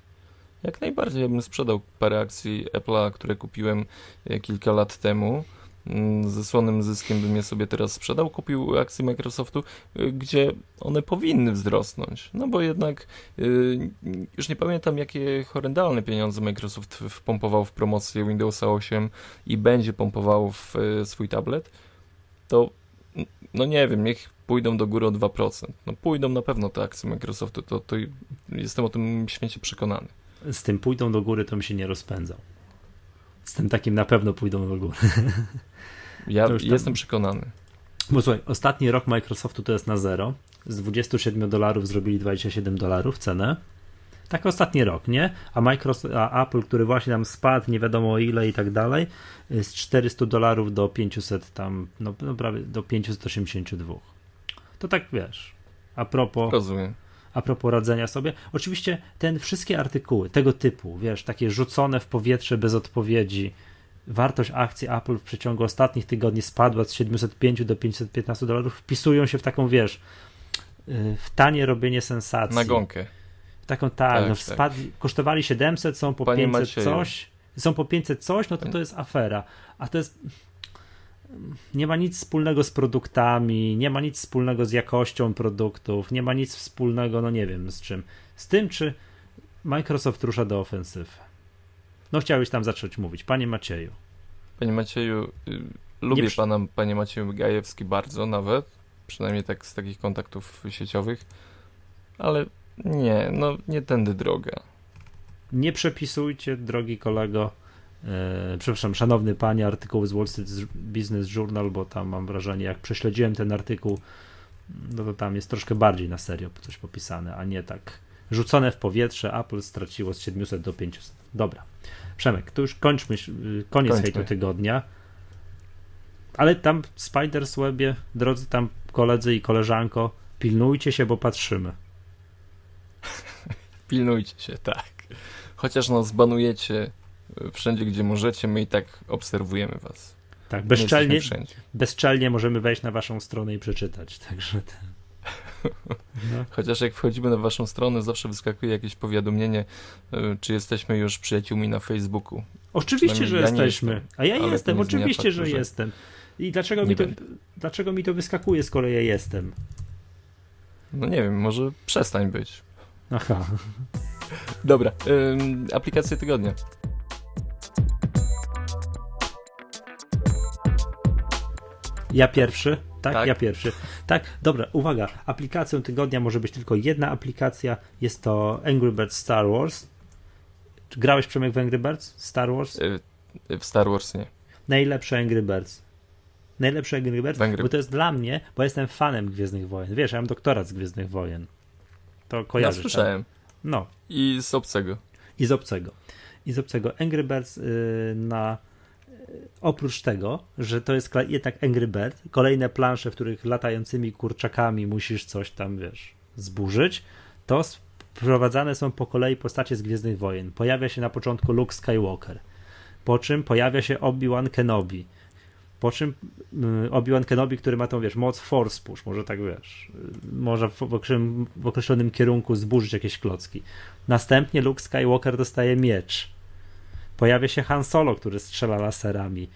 Jak najbardziej ja bym sprzedał parę akcji Apple'a, które kupiłem e, kilka lat temu. Mm, Ze słonym zyskiem bym je sobie teraz sprzedał. Kupił akcje Microsoftu, y, gdzie one powinny wzrosnąć. No bo jednak y, już nie pamiętam, jakie horrendalne pieniądze Microsoft wpompował w promocję Windowsa 8 i będzie pompował w y, swój tablet. To no nie wiem, niech pójdą do góry o 2%. No pójdą na pewno te akcje Microsoftu, to, to jestem o tym święcie przekonany. Z tym pójdą do góry, to mi się nie rozpędzał. Z tym takim na pewno pójdą do góry. Ja tam... jestem przekonany. Bo słuchaj, ostatni rok Microsoftu to jest na zero. Z 27 dolarów zrobili 27 dolarów cenę. Tak ostatni rok, nie? A Microsoft, a Apple, który właśnie tam spadł, nie wiadomo ile i tak dalej, z 400 dolarów do 500 tam, no, no prawie do 582. To tak wiesz. A propos. Rozumiem. A propos radzenia sobie. Oczywiście ten wszystkie artykuły tego typu, wiesz, takie rzucone w powietrze bez odpowiedzi, wartość akcji Apple w przeciągu ostatnich tygodni spadła z 705 do 515 dolarów, wpisują się w taką, wiesz, y, w tanie robienie sensacji. Na gąkę. Taką tak, tak, no, tak. Spadli, kosztowali 700, są po Panie 500 Macieju. coś, są po 500 coś, no to to jest afera. A to jest nie ma nic wspólnego z produktami, nie ma nic wspólnego z jakością produktów, nie ma nic wspólnego, no nie wiem z czym. Z tym, czy Microsoft rusza do ofensywy. No chciałeś tam zacząć mówić. Panie Macieju. Panie Macieju, y, lubię przy... pana, panie Macieju Gajewski bardzo nawet, przynajmniej tak z takich kontaktów sieciowych, ale nie, no nie tędy droga. Nie przepisujcie, drogi kolego, e, przepraszam, szanowny panie, artykuł z Wall Street Business Journal, bo tam mam wrażenie, jak prześledziłem ten artykuł, no to tam jest troszkę bardziej na serio coś popisane, a nie tak rzucone w powietrze, Apple straciło z 700 do 500. Dobra. Przemek, to już kończmy, y, koniec Kończmy. hejtu tygodnia. Ale tam w Spiders Webie, drodzy tam koledzy i koleżanko, pilnujcie się, bo patrzymy. pilnujcie się, tak. Chociaż nas banujecie y, wszędzie, gdzie możecie, my i tak obserwujemy was. Tak, bezczelnie, bezczelnie możemy wejść na waszą stronę i przeczytać, także... No. Chociaż jak wchodzimy na waszą stronę, zawsze wyskakuje jakieś powiadomienie, y, czy jesteśmy już przyjaciółmi na Facebooku. Oczywiście, że ja jesteśmy. Jestem, A ja jestem, oczywiście, że, że jestem. I dlaczego mi, to, dlaczego mi to wyskakuje, skoro ja jestem? No nie wiem, może przestań być. Aha. Dobra, ym, aplikacje tygodnia. Ja pierwszy? Tak? tak? Ja pierwszy. Tak, dobra, uwaga. Aplikacją tygodnia może być tylko jedna aplikacja. Jest to Angry Birds Star Wars. Czy grałeś Przemek w Angry Birds Star Wars? Y, w Star Wars nie. Najlepsze Angry Birds. Najlepsze Angry Birds, Angry... bo to jest dla mnie, bo jestem fanem Gwiezdnych Wojen. Wiesz, ja mam doktorat z Gwiezdnych Wojen. To kojarzysz. Ja słyszałem. Tak? No. I z obcego. I z obcego. I z obcego. Angry Birds yy, na oprócz tego, że to jest jednak Angry Bird, kolejne plansze, w których latającymi kurczakami musisz coś tam, wiesz, zburzyć, to wprowadzane są po kolei postacie z Gwiezdnych Wojen. Pojawia się na początku Luke Skywalker, po czym pojawia się Obi-Wan Kenobi, po czym y, Obi-Wan Kenobi, który ma tą, wiesz, moc Force Push, może tak, wiesz, y, może w określonym, w określonym kierunku zburzyć jakieś klocki. Następnie Luke Skywalker dostaje miecz Pojawia się Han Solo, który strzela laserami.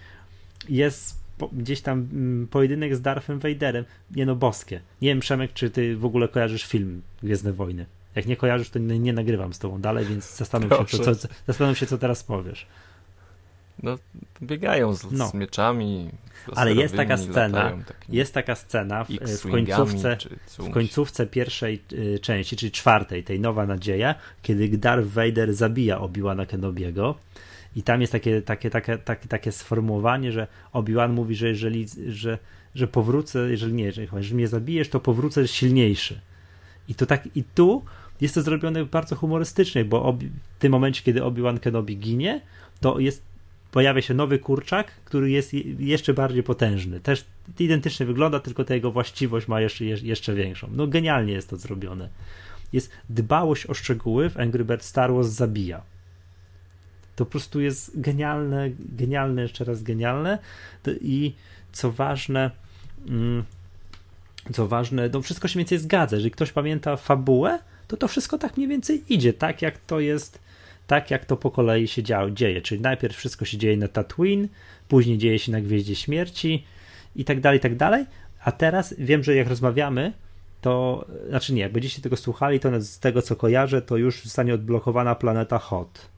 Jest po, gdzieś tam mm, pojedynek z Darthem Vaderem. Nie no, boskie. Nie wiem, Przemek, czy ty w ogóle kojarzysz film Gwiezdne Wojny. Jak nie kojarzysz, to nie, nie nagrywam z tobą dalej, więc zastanów się, co, co, zastanów się, co teraz powiesz. No, biegają z, no. z mieczami. Ale jest taka scena, jest taka scena w, w końcówce, w końcówce pierwszej y, części, czyli czwartej, tej Nowa Nadzieja, kiedy Darth Vader zabija Obi-Wana Kenobiego i tam jest takie, takie, takie, takie, takie sformułowanie, że Obi-Wan mówi, że jeżeli, że, że powrócę, jeżeli nie, jeżeli, jeżeli mnie zabijesz, to powrócę silniejszy. I to tak, i tu jest to zrobione bardzo humorystycznie, bo obi, w tym momencie, kiedy Obi-Wan Kenobi ginie, to jest, pojawia się nowy kurczak, który jest jeszcze bardziej potężny. Też identycznie wygląda, tylko ta jego właściwość ma jeszcze, jeszcze większą. No genialnie jest to zrobione. Jest dbałość o szczegóły w Angry Birds Star Wars zabija to po prostu jest genialne, genialne, jeszcze raz genialne. I co ważne, mm, co ważne, no wszystko się mniej więcej zgadza. Jeżeli ktoś pamięta fabułę, to to wszystko tak mniej więcej idzie, tak jak to jest, tak jak to po kolei się działo, dzieje. Czyli najpierw wszystko się dzieje na Tatooine, później dzieje się na Gwieździe Śmierci i tak dalej, i tak dalej. A teraz wiem, że jak rozmawiamy, to znaczy nie, jak będziecie tego słuchali, to z tego co kojarzę, to już zostanie odblokowana planeta Hot.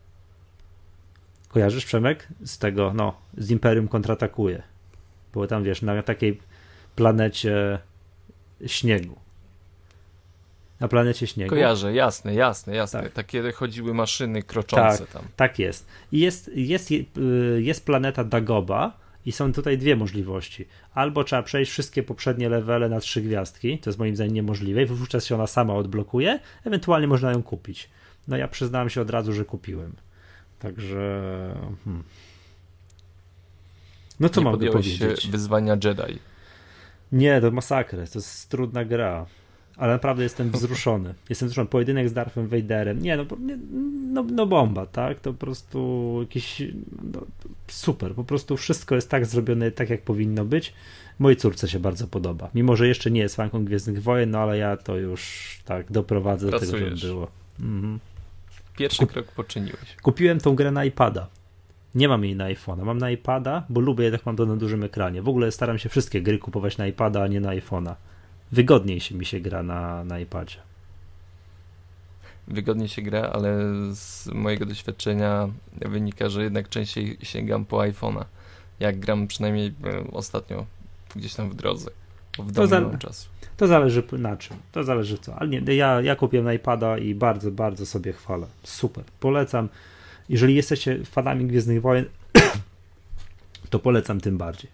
Kojarzysz Przemek? Z tego, no, z Imperium kontratakuje. Było tam, wiesz, na takiej planecie śniegu. Na planecie śniegu. Kojarzę, jasne, jasne, jasne. Tak. Takie chodziły maszyny kroczące Tak. tam. Tak jest. I jest, jest, y, jest planeta Dagoba i są tutaj dwie możliwości. Albo trzeba przejść wszystkie poprzednie levele na trzy gwiazdki, to jest moim zdaniem niemożliwe i wówczas się ona sama odblokuje, ewentualnie można ją kupić. No ja przyznałem się od razu, że kupiłem. Także... Hmm. No co Nie mam podjąłeś się powiedzieć? wyzwania Jedi. Nie, to masakra, to jest trudna gra. Ale naprawdę jestem wzruszony. Jestem wzruszony. Pojedynek z Darthem Vaderem. Nie, no, no, no bomba, tak? To po prostu jakiś no, super. Po prostu wszystko jest tak zrobione, tak jak powinno być. Mojej córce się bardzo podoba. Mimo, że jeszcze nie jest fanką Gwiezdnych Wojen, no ale ja to już tak doprowadzę do tego, Pracujesz. żeby było. Mhm. Pierwszy Kup- krok poczyniłeś. Kupiłem tą grę na iPada. Nie mam jej na iPhone'a. Mam na iPada, bo lubię, jak mam to na dużym ekranie. W ogóle staram się wszystkie gry kupować na iPada, a nie na iPhone'a. Wygodniej się mi się gra na, na iPadzie. Wygodnie się gra, ale z mojego doświadczenia wynika, że jednak częściej sięgam po iPhone'a. Jak gram przynajmniej e, ostatnio gdzieś tam w drodze. W domu za- czasu. To zależy na czym. To zależy co. Ale nie, ja, ja kupiłem iPada i bardzo, bardzo sobie chwalę. Super. Polecam. Jeżeli jesteście fanami Gwiezdnych Wojen, to polecam tym bardziej.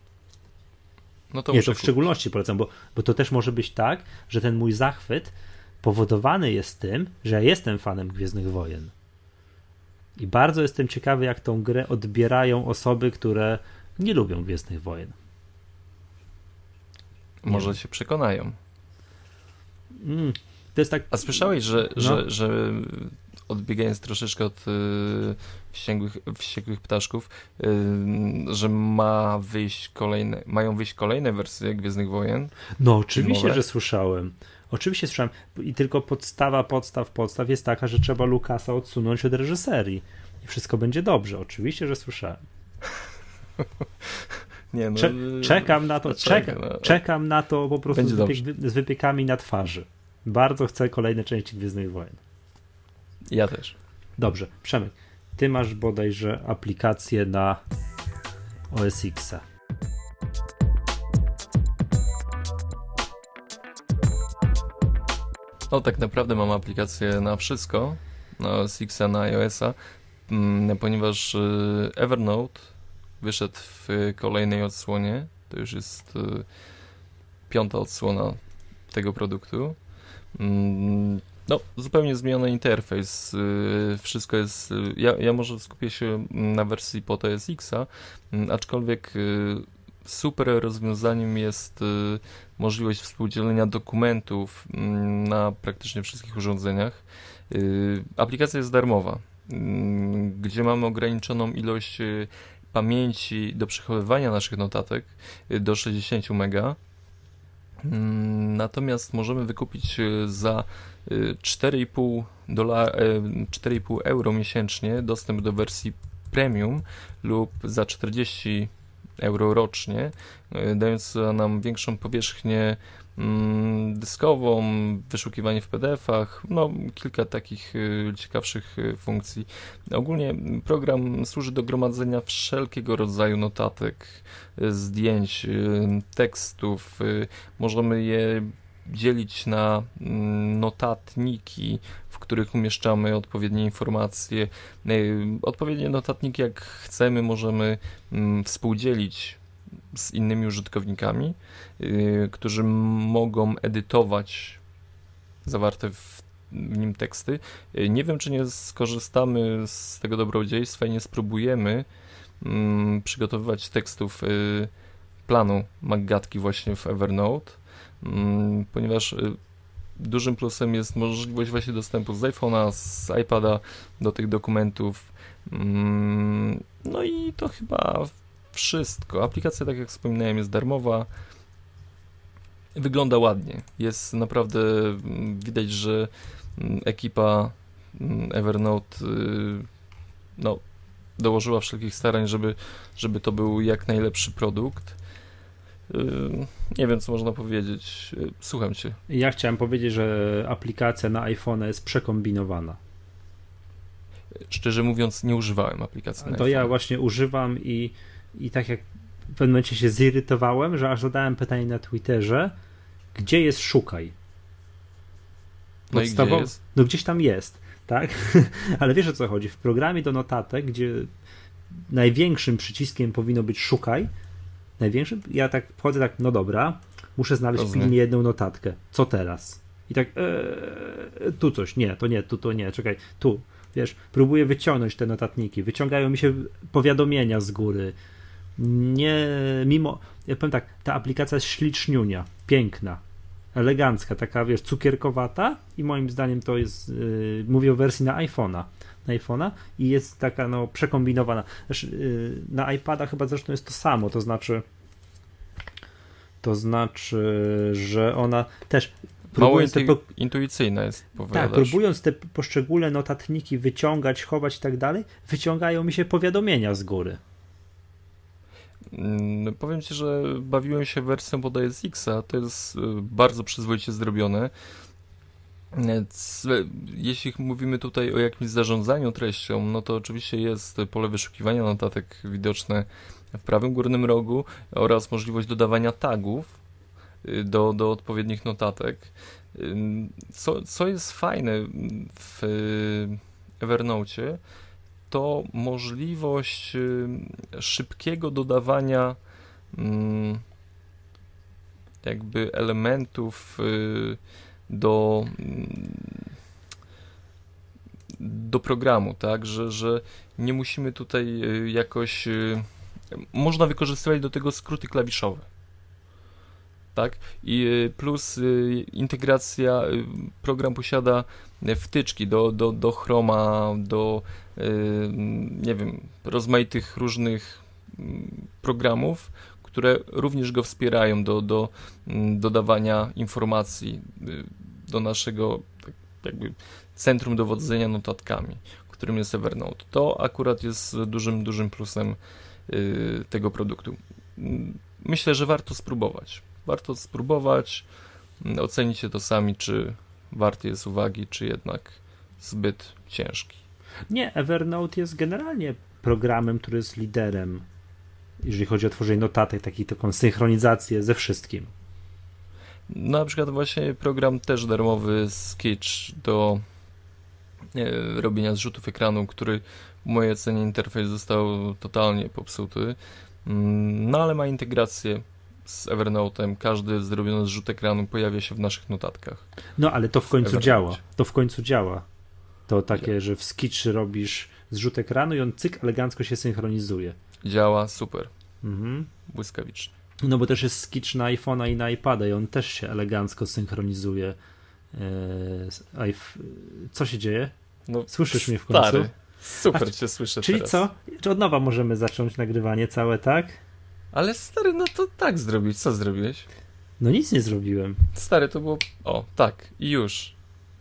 No to nie, to w kupić. szczególności polecam, bo, bo to też może być tak, że ten mój zachwyt powodowany jest tym, że ja jestem fanem Gwiezdnych Wojen. I bardzo jestem ciekawy, jak tą grę odbierają osoby, które nie lubią Gwiezdnych Wojen. Może się przekonają. Mm, to jest tak. A słyszałeś, że, No. że, że odbiegając troszeczkę od y, wściekłych, wściekłych ptaszków, y, że ma wyjść kolejne, mają wyjść kolejne wersje Gwiezdnych Wojen. No, oczywiście, filmowe? że słyszałem. Oczywiście słyszałem. I tylko podstawa, podstaw, podstaw jest taka, że trzeba Lukasa odsunąć od reżyserii. I wszystko będzie dobrze. Oczywiście, że słyszałem. Nie, no, Cze- y, czekam na to, czekam, No, czekam na to po prostu z, wypiek- z wypiekami na twarzy. Bardzo chcę kolejne części Gwiezdnych Wojen. Ja też. Dobrze, Przemek, ty masz bodajże aplikację na OS X-a. No tak naprawdę mam aplikację na wszystko, na OS X, na iOS-a, mm, ponieważ y, Evernote wyszedł w kolejnej odsłonie. To już jest y, piąta odsłona tego produktu. Mm, No, zupełnie zmieniony interfejs. y, Wszystko jest. y, Ja, ja może skupię się na wersji pod OS X-a, mm, aczkolwiek super rozwiązaniem jest możliwość współdzielenia dokumentów mm, na praktycznie wszystkich urządzeniach. Aplikacja jest darmowa, mm, gdzie mamy ograniczoną ilość pamięci do przechowywania naszych notatek y, do 60 mega. Mm, Natomiast możemy wykupić y, za y, 4,5 dola- e, 4,5 euro miesięcznie dostęp do wersji premium lub za 40 euro rocznie, y, dając nam większą powierzchnię dyskową, wyszukiwanie w PDF-ach, no kilka takich y, ciekawszych y, funkcji. Ogólnie program służy do gromadzenia wszelkiego rodzaju notatek, y, zdjęć, tekstów. Możemy je dzielić na mm, notatniki, w których umieszczamy odpowiednie informacje. Odpowiednie notatniki, jak chcemy, możemy mm, współdzielić z innymi użytkownikami, y, którzy mogą edytować zawarte w, w nim teksty. Y, Nie wiem, czy nie skorzystamy z tego dobrodziejstwa i nie spróbujemy mm, przygotowywać tekstów y, planu Maggatki właśnie w Evernote, mm, ponieważ dużym plusem jest możliwość właśnie dostępu z iPhone'a, z iPada do tych dokumentów. Mm, No i to chyba wszystko. Aplikacja, tak jak wspominałem, jest darmowa. Wygląda ładnie. Jest naprawdę mm, widać, że mm, ekipa mm, Evernote y, no, dołożyła wszelkich starań, żeby, żeby to był jak najlepszy produkt. Y, Nie wiem, co można powiedzieć. Y, Słucham cię. Ja chciałem powiedzieć, że aplikacja na iPhone jest przekombinowana. Szczerze mówiąc, nie używałem aplikacji. na To ja iPhone. właśnie używam i, i tak jak w pewnym momencie się zirytowałem, że aż zadałem pytanie na Twitterze, gdzie jest szukaj. No i gdzie jest? No gdzieś tam jest, tak? Ale wiesz o co chodzi? W programie do notatek, gdzie największym przyciskiem powinno być szukaj, największym, ja tak wchodzę tak, no dobra, muszę znaleźć Rozumiem. pilnie jedną notatkę. Co teraz? I tak, ee, tu coś, nie, to nie, tu to nie, czekaj, tu, wiesz, próbuję wyciągnąć te notatniki, wyciągają mi się powiadomienia z góry. Nie, mimo, ja powiem tak, ta aplikacja jest śliczniunia, piękna, elegancka, taka, wiesz, cukierkowata i moim zdaniem to jest, yy, mówię o wersji na iPhone'a, na iPhone'a i jest taka, no, przekombinowana. Znaczy, yy, na iPada chyba zresztą jest to samo, to znaczy to znaczy, że ona też Mało próbując intu- intuicyjne jest, tak, powiadasz. próbując te poszczególne notatniki wyciągać, chować i tak dalej, wyciągają mi się powiadomienia z góry. Mm, Powiem Ci, że bawiłem się wersją bodaj z Xa, to jest y, bardzo przyzwoicie zrobione. C- Jeśli mówimy tutaj o jakimś zarządzaniu treścią, no to oczywiście jest pole wyszukiwania notatek widoczne w prawym górnym rogu oraz możliwość dodawania tagów y, do, do odpowiednich notatek. Co, co jest fajne w y, Evernote, to możliwość y, szybkiego dodawania mm, jakby elementów y, do mm, do programu, tak, że, że nie musimy tutaj y, jakoś można wykorzystywać do tego skróty klawiszowe. Tak? I y, plus y, integracja, y, program posiada wtyczki do, do, do Chroma, do y, nie wiem, rozmaitych różnych mm, programów, które również go wspierają do, do mm, dodawania informacji do naszego tak jakby centrum dowodzenia notatkami, którym jest Evernote. To akurat jest dużym, dużym plusem tego produktu. Mm, Myślę, że warto spróbować. Warto spróbować, mm, ocenicie to sami, czy warty jest uwagi, czy jednak zbyt ciężki. Nie, Evernote jest generalnie programem, który jest liderem, jeżeli chodzi o tworzenie notatek, taką taką synchronizację ze wszystkim. Na przykład właśnie program też darmowy Sketch do e, robienia zrzutów ekranu, który w mojej ocenie interfejs został totalnie popsuty. Mm, No ale ma integrację z Evernote'em. Każdy zrobiony zrzut ekranu pojawia się w naszych notatkach. No, ale to w końcu Evernote. działa. To w końcu działa. To takie, że w Skitchy robisz zrzut ekranu i on cyk elegancko się synchronizuje. Działa super, Mhm. błyskawicznie. No bo też jest Skitch na iPhone'a i na iPada i on też się elegancko synchronizuje. Eee, iP- Co się dzieje? No, Słyszysz mnie w końcu? Stary, super A, cię słyszę Czyli teraz. co? Czy od nowa możemy zacząć nagrywanie całe, tak? Ale stary, no to tak zrobić. Co zrobiłeś? No nic nie zrobiłem. Stary, to było... O, tak, i już.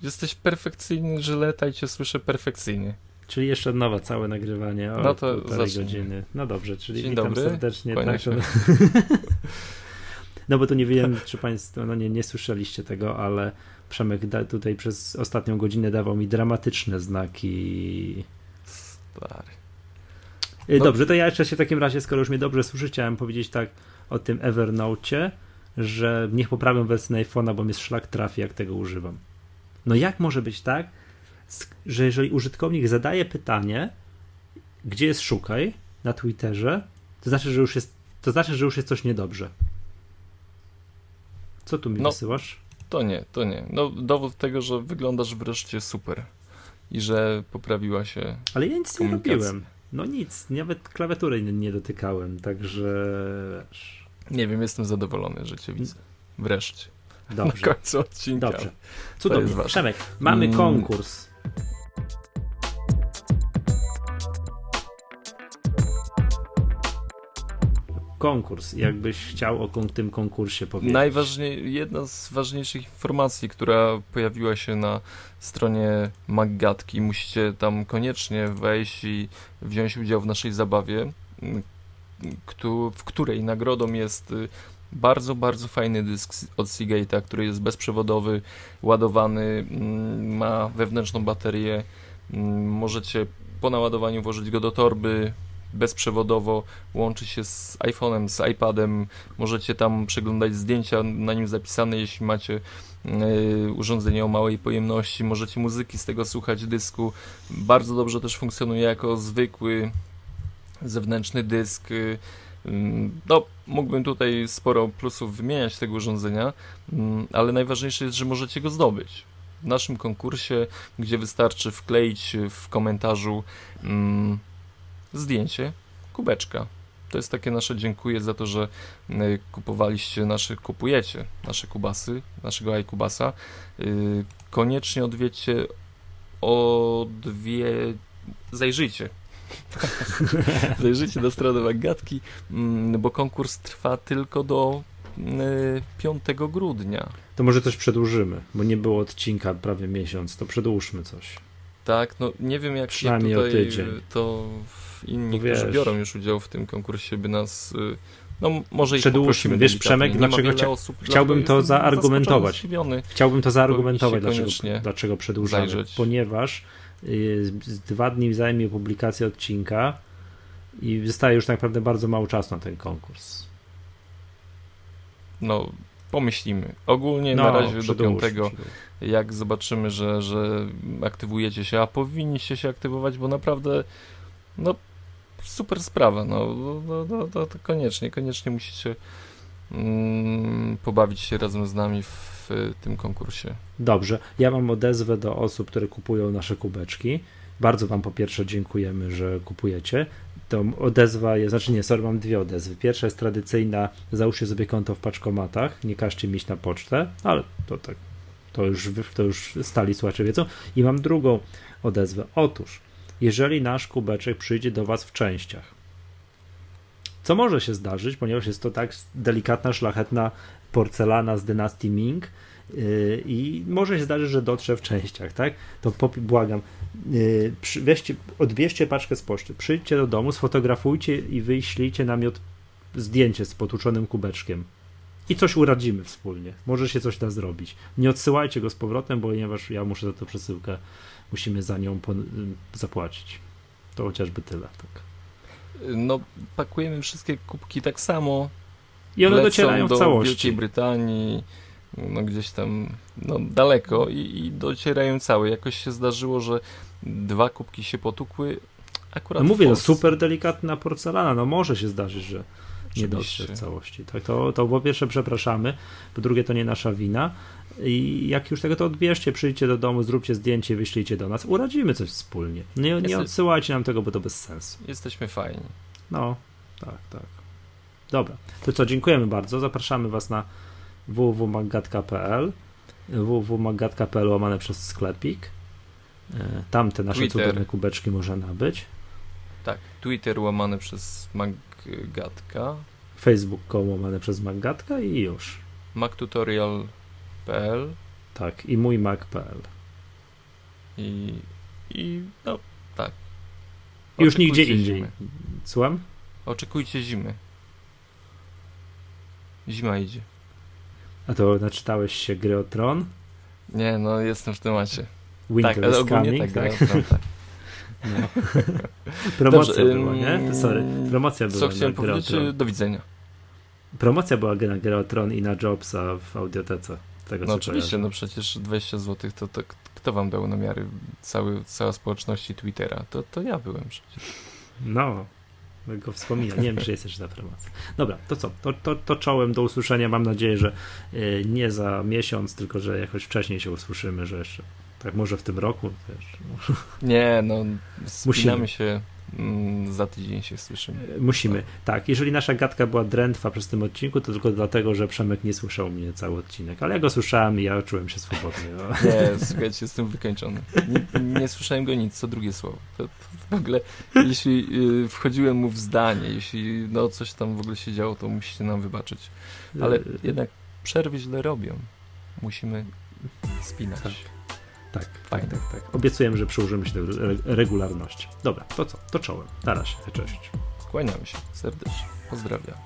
Jesteś perfekcyjny, żyleta i cię słyszę perfekcyjnie. Czyli jeszcze od nowa całe nagrywanie. O, No to półtorej godziny. No dobrze, czyli Dzień witam dobry, serdecznie. Tak, to... No bo to nie wiem, czy Państwo no nie, nie słyszeliście tego, ale Przemek da, tutaj przez ostatnią godzinę dawał mi dramatyczne znaki. Stary. No- Dobrze, to ja jeszcze się w takim razie, skoro już mnie dobrze słyszy, chciałem powiedzieć tak o tym Evernote, że niech poprawią wersję iPhone'a, bo mnie szlak trafi, jak tego używam. No jak może być tak, że jeżeli użytkownik zadaje pytanie, gdzie jest szukaj na Twitterze, to znaczy, że już jest, to znaczy, że już jest coś niedobrze. Co tu mi No. wysyłasz? To nie, to nie. No, dowód tego, że wyglądasz wreszcie super. I że poprawiła się Ale ja nic nie robiłem. No nic, nawet klawiatury nie, nie dotykałem, także Nie wiem, jestem zadowolony, że cię widzę. Wreszcie. dobrze. Na końcu odcinka. Dobrze. Cudownie. Przemek, mamy Mm. konkurs. Konkurs, jakbyś chciał o tym konkursie powiedzieć. Najważniej, jedna z ważniejszych informacji, która pojawiła się na stronie Maggatki, musicie tam koniecznie wejść i wziąć udział w naszej zabawie, w której nagrodą jest y, bardzo, bardzo fajny dysk od Seagate'a, który jest bezprzewodowy, ładowany, mm, ma wewnętrzną baterię, mm, możecie po naładowaniu włożyć go do torby, bezprzewodowo, łączy się z iPhone'em, z iPadem, możecie tam przeglądać zdjęcia na nim zapisane, jeśli macie y, urządzenie o małej pojemności, możecie muzyki z tego słuchać, dysku. Bardzo dobrze też funkcjonuje jako zwykły zewnętrzny dysk. Y, no, mógłbym tutaj sporo plusów wymieniać tego urządzenia, mm, ale najważniejsze jest, że możecie go zdobyć. W naszym konkursie, gdzie wystarczy wkleić w komentarzu mm, zdjęcie kubeczka. To jest takie nasze dziękuję za to, że y, kupowaliście nasze, kupujecie nasze kubasy, naszego iKubasa. Y, koniecznie odwiedźcie odwie... zajrzyjcie Zajrzyjcie na stronę Magatki, mm, bo konkurs trwa tylko do 5 y, grudnia. To może coś przedłużymy, bo nie było odcinka prawie miesiąc, to przedłużmy coś. Tak, no nie wiem jak się tutaj to inni, Wiesz. którzy biorą już udział w tym konkursie, by nas y, no może i Przedłużmy. Wiesz, Przemek, dlaczego chcia... osób, chciałbym to zaargumentować. Chciałbym to zaargumentować, dlaczego, dlaczego przedłużamy. Zajrzeć. Ponieważ y, dwa dni zajmie publikacja odcinka i zostaje już tak naprawdę bardzo mało czasu na ten konkurs. No, pomyślimy. Ogólnie no, na razie do piątego, jak zobaczymy, że, że aktywujecie się, a powinniście się aktywować, bo naprawdę no super sprawa, no, no, no, no to koniecznie, koniecznie musicie mm, pobawić się razem z nami w, tym konkursie. Dobrze, ja mam odezwę do osób, które kupują nasze kubeczki. Bardzo Wam po pierwsze dziękujemy, że kupujecie. To odezwa jest, znaczy nie, sorry, mam dwie odezwy. Pierwsza jest tradycyjna, załóżcie sobie konto w paczkomatach, nie każcie mieć na pocztę, ale to tak, to już, to już stali słuchacze wiedzą. I mam drugą odezwę. Otóż, jeżeli nasz kubeczek przyjdzie do Was w częściach. Co może się zdarzyć, ponieważ jest to tak delikatna, szlachetna porcelana z dynastii Ming yy, i może się zdarzyć, że dotrze w częściach, tak? To błagam, yy, weźcie, odbierzcie paczkę z poczty, przyjdźcie do domu, sfotografujcie i wyślijcie nam zdjęcie z potłuczonym kubeczkiem i coś uradzimy wspólnie. Może się coś da zrobić. Nie odsyłajcie go z powrotem, ponieważ ja muszę za to przesyłkę musimy za nią zapłacić. To chociażby tyle. Tak. No, pakujemy wszystkie kubki tak samo. I one docierają do w całości. Wielkiej Brytanii, no gdzieś tam no, daleko i, i docierają całe. Jakoś się zdarzyło, że dwa kubki się potukły. Akurat no mówię, no, super delikatna porcelana. No może się zdarzyć, że nie dotrze w całości. Tak, to, to po pierwsze przepraszamy, po drugie to nie nasza wina. I jak już tego to odbierzcie, przyjdźcie do domu, zróbcie zdjęcie, wyślijcie do nas, uradzimy coś wspólnie. Nie, nie odsyłajcie nam tego, bo to bez sensu. Jesteśmy fajni. No, tak, tak. Dobra, to co, dziękujemy bardzo. Zapraszamy Was na www.magatka.pl www.magatka.pl łamane przez sklepik. E, tam te nasze Twitter. cudowne kubeczki można nabyć. Tak, Twitter łamany przez Maggatka. Facebook.com łamane przez Maggatka i już. MacTutorial Mac.pl. Tak, i mój Mac.pl. I, I no, tak. I już nigdzie indziej. Słucham? Oczekujcie zimy. Zima idzie. A to naczytałeś się gry o Tron? Nie, no jestem w temacie. Winter tak, is coming, tak? tak? No. Promocja Dobrze, była, nie? Sorry, promocja była. Co chciałem powiedzieć? Do widzenia. Promocja była na Grę o Tron i na Jobsa w audiotece tego No oczywiście, no przecież 20 zł to, to kto wam dał namiary? Cały, cała społeczności Twittera. To, to ja byłem przecież. No, go wspominam. Nie wiem, czy jest jeszcze na promocji. Dobra, to co? To, to, to czołem do usłyszenia. Mam nadzieję, że y, nie za miesiąc, tylko że jakoś wcześniej się usłyszymy, że jeszcze tak może w tym roku. Wiesz. Nie, no spinamy się Mm, za tydzień się słyszymy. Musimy. Tak, jeżeli nasza gadka była drętwa przez tym odcinku, to tylko dlatego, że Przemek nie słyszał mnie cały odcinek. Ale ja go słyszałem i ja czułem się swobodnie. No. Nie, słuchajcie, jestem wykończony. Nie, nie słyszałem go nic, co drugie słowo. To, to w ogóle, jeśli y, wchodziłem mu w zdanie, jeśli no, coś tam w ogóle się działo, to musicie nam wybaczyć. Ale y, jednak przerwy źle robią. Musimy spinać. Tak. Tak, tak, tak, tak. Obiecujemy, że przyłożymy się do regularności. Dobra, to co? To czołem. Na razie. Cześć. Kłaniam się serdecznie. Pozdrawiam.